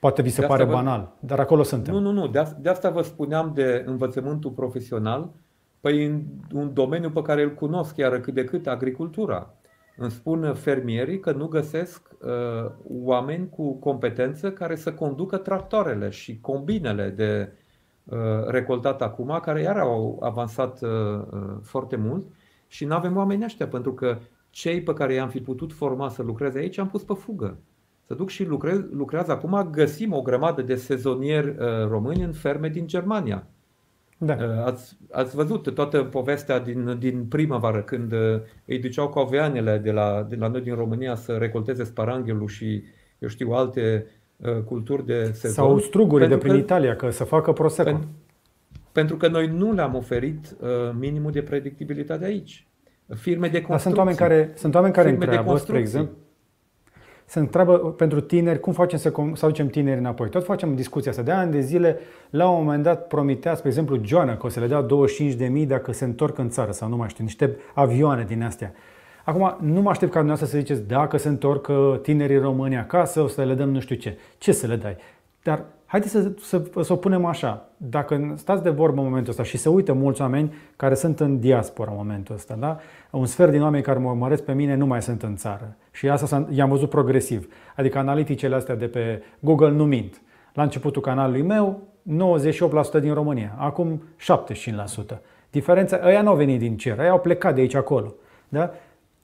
Poate vi se pare vă... banal, dar acolo suntem. Nu, nu, nu. De, de asta vă spuneam de învățământul profesional. Păi în un domeniu pe care îl cunosc chiar cât de cât, agricultura. Îmi spun fermierii că nu găsesc uh, oameni cu competență care să conducă tractoarele și combinele de uh, recoltat acum, care iar au avansat uh, uh foarte mult și nu avem oameni ăștia, pentru că cei pe care i-am fi putut forma să lucreze aici am pus pe fugă să duc și lucrez, lucrează acum, găsim o grămadă de sezonieri uh, români în ferme din Germania. Da. Uh, ați, ați văzut toată povestea din, din primăvară, când uh, îi duceau cu aveanele de la, de la noi din România să recolteze sparanghelul și, eu știu, alte uh, culturi de sezon. Sau struguri de prin că, Italia, că să facă prosecco. Pen, pentru că noi nu le-am oferit uh, minimul de predictibilitate aici. Firme de construcții. Dar sunt oameni care, sunt oameni care întreabă, spre exemplu, se întreabă pentru tineri cum facem să, să aducem tineri înapoi. Tot facem discuția asta de ani de zile. La un moment dat promitea, spre exemplu, Joana că o să le dea 25.000 dacă se întorc în țară sau nu mai știu, niște avioane din astea. Acum, nu mă aștept ca dumneavoastră să ziceți dacă se întorc tinerii români acasă, o să le dăm nu știu ce. Ce să le dai? Dar haideți să, să, să o punem așa. Dacă stați de vorbă în momentul ăsta și se uită mulți oameni care sunt în diaspora în momentul ăsta, da? un sfert din oameni care mă urmăresc pe mine nu mai sunt în țară. Și asta i-am văzut progresiv. Adică analiticele astea de pe Google nu mint. La începutul canalului meu, 98% din România, acum 75%. Diferența, ăia nu au venit din cer, ăia au plecat de aici acolo. Da?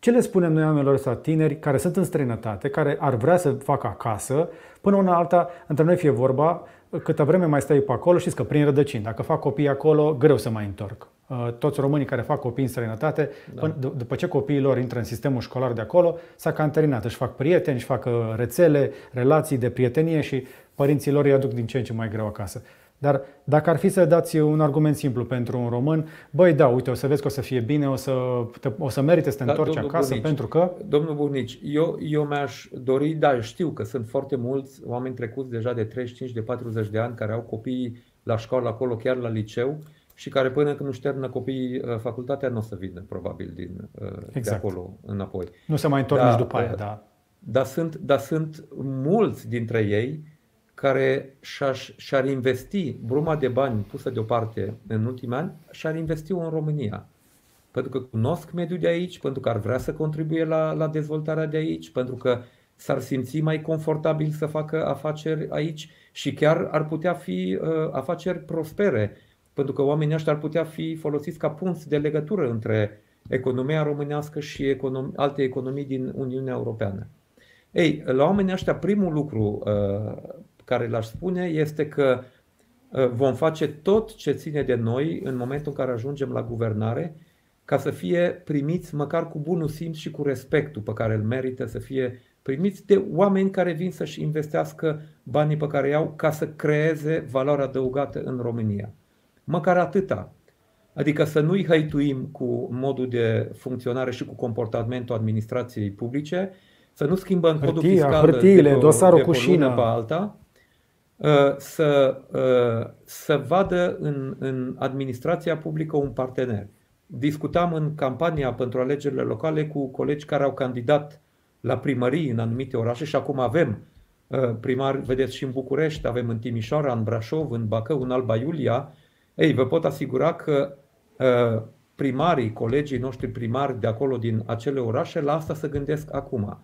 Ce le spunem noi oamenilor ăsta tineri care sunt în străinătate, care ar vrea să facă acasă, până una alta, între noi fie vorba, câtă vreme mai stai pe acolo, știți că prin rădăcini, dacă fac copii acolo, greu să mai întorc. Uh, toți românii care fac copii în străinătate, da. până, după ce copiii lor intră în sistemul școlar de acolo, s-a canterinat, își fac prieteni, își fac uh, rețele, relații de prietenie și părinții lor îi aduc din ce în ce mai greu acasă. Dar dacă ar fi să dați un argument simplu pentru un român, băi, da, uite, o să vezi că o să fie bine, o să, te, o să merite să te da, întorci acasă Bunici, pentru că... Domnul Burnici, eu, eu mi-aș dori, da, știu că sunt foarte mulți oameni trecuți deja de 35, de 40 de ani care au copii la școală acolo, chiar la liceu și care până când nu șternă copiii uh, facultatea nu o să vină probabil din, uh, exact. de acolo înapoi. Nu se mai întorc da, nici după aia, uh, da. Dar sunt, dar sunt mulți dintre ei care și-ar investi bruma de bani pusă deoparte în ultimii ani, și-ar investi-o în România. Pentru că cunosc mediul de aici, pentru că ar vrea să contribuie la, la dezvoltarea de aici, pentru că s-ar simți mai confortabil să facă afaceri aici și chiar ar putea fi uh, afaceri prospere, pentru că oamenii ăștia ar putea fi folosiți ca punți de legătură între economia românească și econom- alte economii din Uniunea Europeană. Ei, la oamenii ăștia, primul lucru uh, care l-aș spune este că uh, vom face tot ce ține de noi în momentul în care ajungem la guvernare ca să fie primiți măcar cu bunul simț și cu respectul pe care îl merită să fie primiți de oameni care vin să-și investească banii pe care i-au ca să creeze valoare adăugată în România. Măcar atâta. Adică să nu-i hăituim cu modul de funcționare și cu comportamentul administrației publice, să nu schimbăm codul Hârtia, fiscal hârtiile, de, pe o- dosarul de pe cu o lună șină. pe alta, uh, să, uh, să vadă în, în administrația publică un partener. Discutam în campania pentru alegerile locale cu colegi care au candidat la primării în anumite orașe și acum avem uh, primari, vedeți și în București, avem în Timișoara, în Brașov, în Bacău, în Alba Iulia. Ei, vă pot asigura că uh, primarii, colegii noștri primari de acolo din acele orașe, la asta se gândesc acum.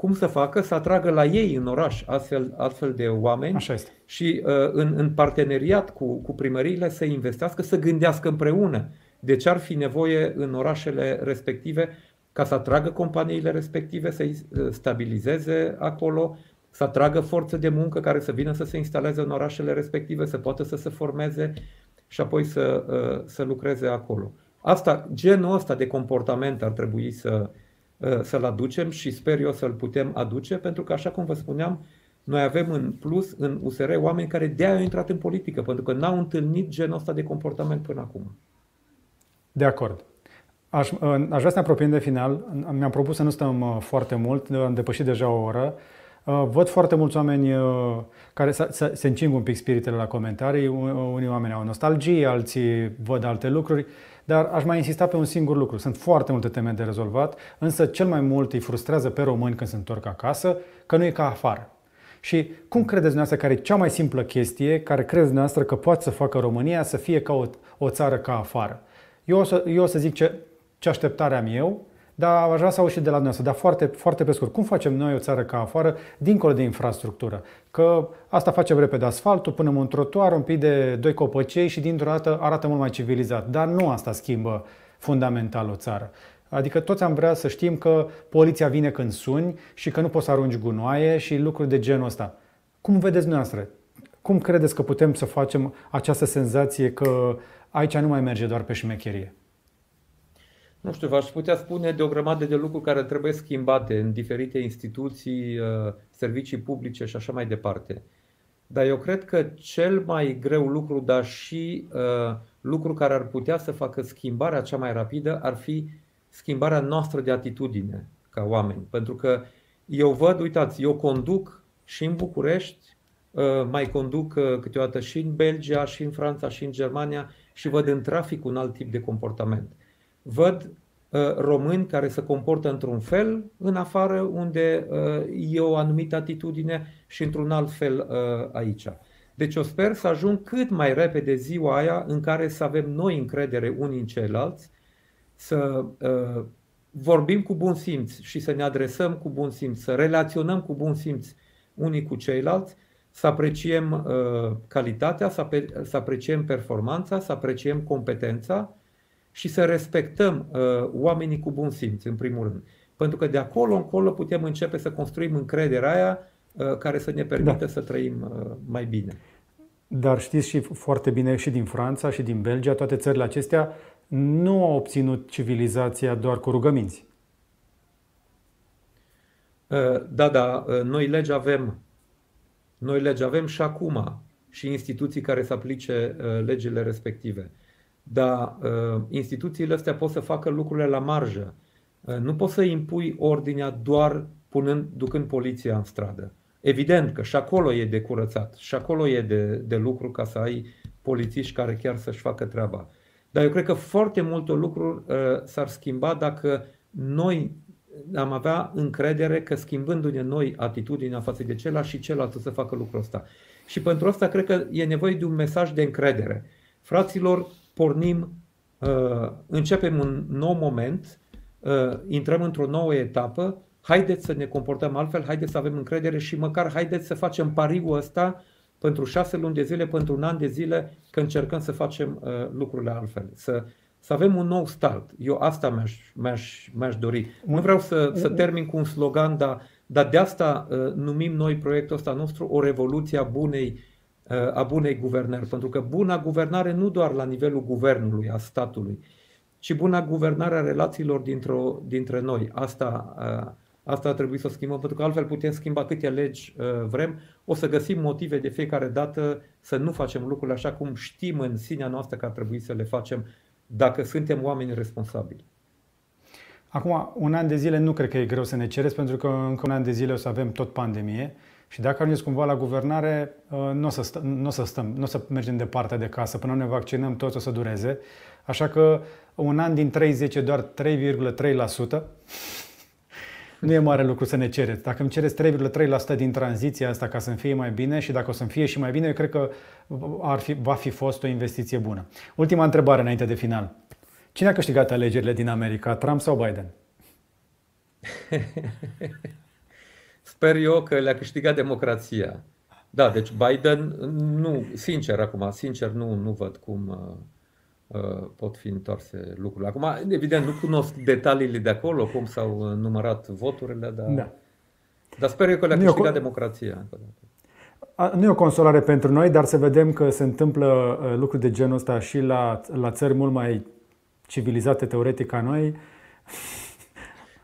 Cum să facă? Să atragă la ei în oraș astfel, astfel de oameni Așa este. și uh, în, în parteneriat cu, cu primăriile să investească, să gândească împreună de ce ar fi nevoie în orașele respective ca să atragă companiile respective, să-i uh, stabilizeze acolo, să atragă forță de muncă care să vină să se instaleze în orașele respective, să poată să se formeze și apoi să, uh, să lucreze acolo. Asta, genul ăsta de comportament ar trebui să, uh, să-l aducem și sper eu să-l putem aduce, pentru că, așa cum vă spuneam, noi avem în plus în USR oameni care de-aia au intrat în politică, pentru că n-au întâlnit genul ăsta de comportament până acum. De acord. Aș, aș vrea să ne apropiem de final. Mi-am propus să nu stăm uh, foarte mult, am depășit deja o oră. Uh, Văd foarte mulți oameni uh, care se, se, se încing un pic spiritele la comentarii. Unii oameni au nostalgie, alții văd alte lucruri. Dar aș mai insista pe un singur lucru. Sunt foarte multe teme de rezolvat, însă cel mai mult îi frustrează pe români când se întorc acasă că nu e ca afară. Și cum credeți dumneavoastră care e cea mai simplă chestie care credeți dumneavoastră că poate să facă România să fie ca o, o țară ca afară? Eu o să, eu o să zic ce, ce așteptare am eu, dar aș vrea să aud și de la dumneavoastră, dar foarte, foarte pe scurt. Cum facem noi o țară ca afară, dincolo de infrastructură? Că asta facem repede asfaltul, punem un trotuar, un pic de doi copăcei și dintr-o dată arată mult mai civilizat. Dar nu asta schimbă fundamental o țară. Adică toți am vrea să știm că poliția vine când suni și că nu poți să arunci gunoaie și lucruri de genul ăsta. Cum vedeți dumneavoastră? Cum credeți că putem să facem această senzație că aici nu mai merge doar pe șmecherie? Nu știu, v-aș putea spune de o grămadă de lucruri care trebuie schimbate în diferite instituții, uh, servicii publice și așa mai departe. Dar eu cred că cel mai greu lucru, dar și uh, lucru care ar putea să facă schimbarea cea mai rapidă, ar fi schimbarea noastră de atitudine ca oameni. Pentru că eu văd, uitați, eu conduc și în București, uh, mai conduc uh, câteodată și în Belgia, și în Franța, și în Germania și văd în trafic un alt tip de comportament. Văd uh, români care se comportă într-un fel în afară, unde e o anumită atitudine și într-un alt fel aici. Deci eu sper să ajung cât mai repede ziua aia în care să avem noi încredere unii în ceilalți, să uh, vorbim cu bun simț și să ne adresăm cu bun simț, să relaționăm cu bun simț unii cu ceilalți, să apreciem uh, calitatea, să, ape- să apreciem performanța, să apreciem competența și să respectăm uh, oamenii cu bun simț, în primul rând. Pentru că de acolo încolo putem începe să construim încrederea aia uh, care să ne permită da. să trăim uh, mai bine. Dar știți și foarte bine și din Franța și din Belgia, toate țările acestea nu au obținut civilizația doar cu rugăminți. Da, da, noi legi avem. Noi legi avem și acum și instituții care să aplice legile respective. Dar instituțiile astea pot să facă lucrurile la marjă. Nu poți să impui ordinea doar punând, ducând poliția în stradă. Evident că și acolo e de curățat, și acolo e de, de lucru ca să ai polițiști care chiar să-și facă treaba. Dar eu cred că foarte multe lucruri uh, s-ar schimba dacă noi am avea încredere că schimbându-ne noi atitudinea față de celălalt și celălalt să facă lucrul ăsta. Și pentru asta cred că e nevoie de un mesaj de încredere. Fraților, pornim, uh, începem un nou moment, uh, intrăm într-o nouă etapă, haideți să ne comportăm altfel, haideți să avem încredere și măcar haideți să facem pariul ăsta pentru șase luni de zile, pentru un an de zile, că încercăm să facem uh, lucrurile altfel. Să, să avem un nou start. Eu asta mi-aș, mi-aș, mi-aș dori. Nu vreau să, să termin cu un slogan, dar, dar de asta uh, numim noi proiectul ăsta nostru o revoluție a bunei, uh, a bunei guvernări. Pentru că buna guvernare nu doar la nivelul guvernului, a statului, ci buna guvernare a relațiilor dintre noi. Asta, uh, asta ar trebui să o schimbăm, pentru că altfel putem schimba câte legi uh, vrem. O să găsim motive de fiecare dată să nu facem lucrurile așa cum știm în sinea noastră că ar trebui să le facem dacă suntem oameni responsabili. Acum, un an de zile nu cred că e greu să ne cereți, pentru că încă un an de zile o să avem tot pandemie și dacă ajungeți cumva la guvernare, uh, nu o să, stăm, nu o să stăm, nu o să mergem departe de casă, până ne vaccinăm, toți o să dureze. Așa că un an din 30 e doar 3,3%. Nu e mare lucru să ne cereți. Dacă îmi cereți 3,3% din tranziția asta ca să-mi fie mai bine și dacă o să-mi fie și mai bine, eu cred că ar fi, va fi fost o investiție bună. Ultima întrebare înainte de final. Cine a câștigat alegerile din America, Trump sau Biden? Sper eu că le-a câștigat democrația. Da, deci Biden, nu, sincer acum, sincer nu, nu văd cum, uh, Uh, pot fi întoarse lucrurile. Acum, evident, nu cunosc detaliile de acolo, cum s-au uh, numărat voturile, dar, da. dar sper eu că le-a câștigat democrația. Nu e o consolare pentru noi, dar să vedem că se întâmplă uh, lucruri de genul ăsta și la, la țări mult mai civilizate teoretic ca noi.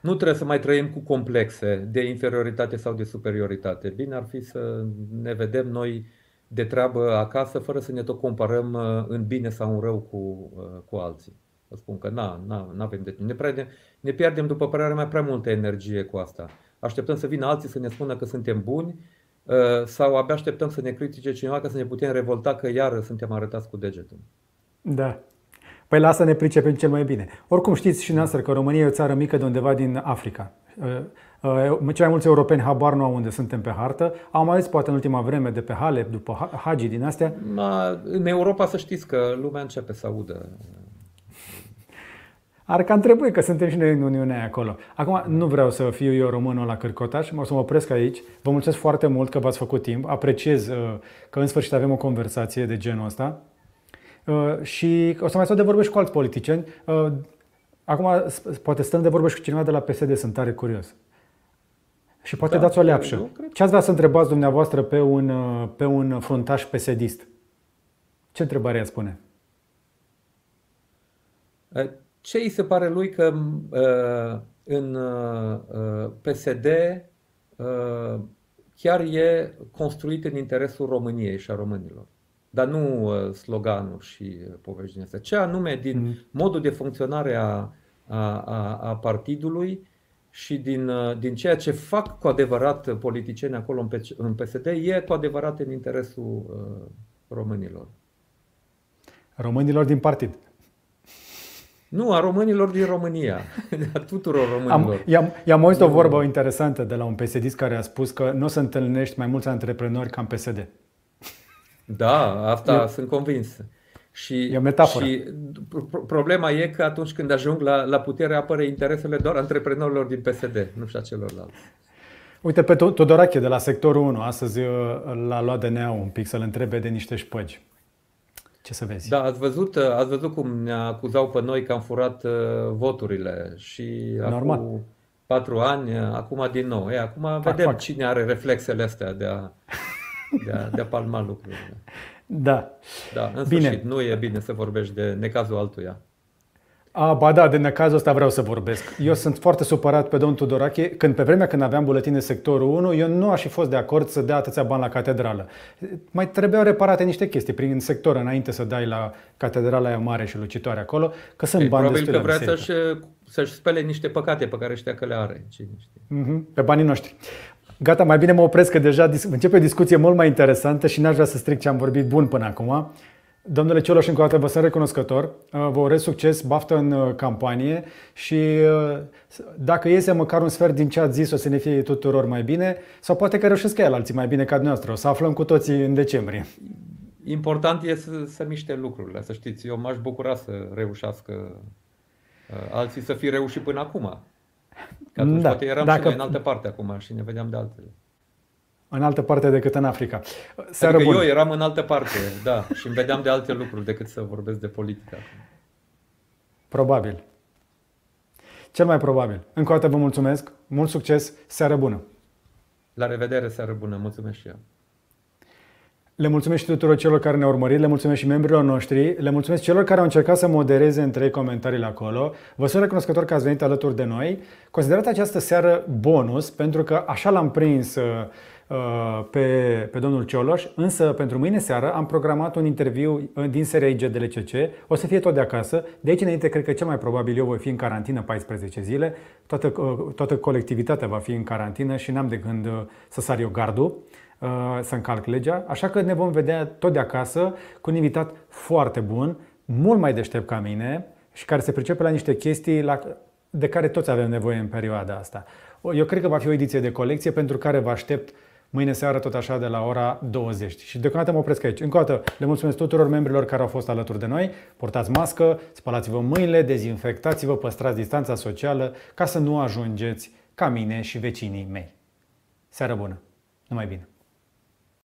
Nu trebuie să mai trăim cu complexe de inferioritate sau de superioritate. Bine ar fi să ne vedem noi de treabă acasă fără să ne tot comparăm uh, în bine sau în rău cu, uh, cu alții. Vă spun că nu na, avem de ne, pierdem, ne pierdem, după părerea mea, prea multă energie cu asta. Așteptăm să vină alții să ne spună că suntem buni uh, sau abia așteptăm să ne critique cineva ca să ne putem revolta că iar suntem arătați cu degetul. Da. Păi la asta ne pricepem cel mai bine. Oricum știți și noastră că România e o țară mică de undeva din Africa. Uh, cei mai mulți europeni habar nu au unde suntem pe hartă. Au mai zis poate în ultima vreme de pe Halep, după Hagi din astea. Ma, în Europa să știți că lumea începe să audă. Ar cam trebui că suntem și noi în Uniunea acolo. Acum nu vreau să fiu eu românul la cârcotaș, o să mă opresc aici. Vă mulțumesc foarte mult că v-ați făcut timp. Apreciez uh, că în sfârșit avem o conversație de genul ăsta. Uh, și o să mai stau de vorbe și cu alți politicieni. Acum poate stăm de vorbe și cu cineva de la PSD, sunt tare curios. Și poate da, dați o leapșă. Ce ați vrea să întrebați dumneavoastră pe un, pe un fruntaș pesedist? Ce întrebare ați spune? Ce îi se pare lui că în PSD chiar e construit în interesul României și a românilor? Dar nu sloganul și povești din astea. Ce anume din mm. modul de funcționare a, a, a, a partidului și din, uh, din ceea ce fac cu adevărat politicieni acolo în PSD e cu adevărat în interesul uh, românilor. Românilor din partid. Nu, a românilor din România, a tuturor românilor. Am, i-am, i-am auzit o vorbă interesantă de la un psd care a spus că nu o să întâlnești mai mulți antreprenori ca în PSD. Da, asta Eu... sunt convins. Și, e o metaforă. Și problema e că atunci când ajung la, la putere apără interesele doar antreprenorilor din PSD, nu și a celorlalți. Uite pe Todorache de la sectorul 1, astăzi uh, l-a luat DNA un pic să-l întrebe de niște șpăgi. Ce să vezi? Da, ați văzut, uh, ați văzut cum ne acuzau pe noi că am furat uh, voturile și Normal. acum patru ani, acum din nou. E, acum fac, vedem fac. cine are reflexele astea de a, de a, de a palma lucrurile. Da. Da, în bine. sfârșit, nu e bine să vorbești de necazul altuia. A, ba da, de necazul ăsta vreau să vorbesc. Eu sunt foarte supărat pe domnul Tudorache, când pe vremea când aveam buletine sectorul 1, eu nu aș fi fost de acord să dea atâția bani la catedrală. Mai trebuiau reparate niște chestii prin sector înainte să dai la catedrala aia mare și lucitoare acolo, că sunt Ei, bani Probabil că vrea să-și, să-și spele niște păcate pe care știa că le are. Cine știe. Mm-hmm, pe banii noștri. Gata, mai bine mă opresc că deja începe o discuție mult mai interesantă și n-aș vrea să stric ce am vorbit bun până acum. Domnule Cioloș, încă o dată vă sunt recunoscător. Uh, vă urez succes, baftă în uh, campanie și uh, dacă iese măcar un sfert din ce ați zis, o să ne fie tuturor mai bine sau poate că reușesc el alții mai bine ca dumneavoastră. O să aflăm cu toții în decembrie. Important e să, să miște lucrurile, să știți. Eu m-aș bucura să reușească alții să fi reușit până acum. Că atunci Da, poate eram dacă- și noi în altă parte acum și ne vedeam de altele. În altă parte decât în Africa. Seară Adică bună! eu eram în altă parte, da, și îmi vedeam de alte lucruri decât să vorbesc de politică. acum. Probabil. Cel mai probabil. Încă o dată vă mulțumesc, mult succes, seară bună! La revedere, seară bună, mulțumesc și eu. Le mulțumesc și tuturor celor care ne-au urmărit, le mulțumesc și membrilor noștri, le mulțumesc celor care au încercat să modereze între comentariile acolo. Vă sunt recunoscător că ați venit alături de noi. Considerați această seară bonus, pentru că așa l-am prins uh, pe, pe domnul Cioloș, însă pentru mâine seară am programat un interviu uh, din seria IGDLCC, o să fie tot de acasă. De aici înainte, cred că cel mai probabil eu voi fi în carantină 14 zile, toată, uh, toată colectivitatea va fi în carantină și n-am de gând uh, să sar eu gardul uh, să încalc legea, așa că ne vom vedea tot de acasă cu un invitat foarte bun, mult mai deștept ca mine și care se pricepe la niște chestii la, de care toți avem nevoie în perioada asta. Eu cred că va fi o ediție de colecție pentru care vă aștept mâine seară tot așa de la ora 20. Și deocamdată mă opresc aici. Încă o dată le mulțumesc tuturor membrilor care au fost alături de noi. Portați mască, spălați-vă mâinile, dezinfectați-vă, păstrați distanța socială ca să nu ajungeți ca mine și vecinii mei. Seară bună! Numai bine!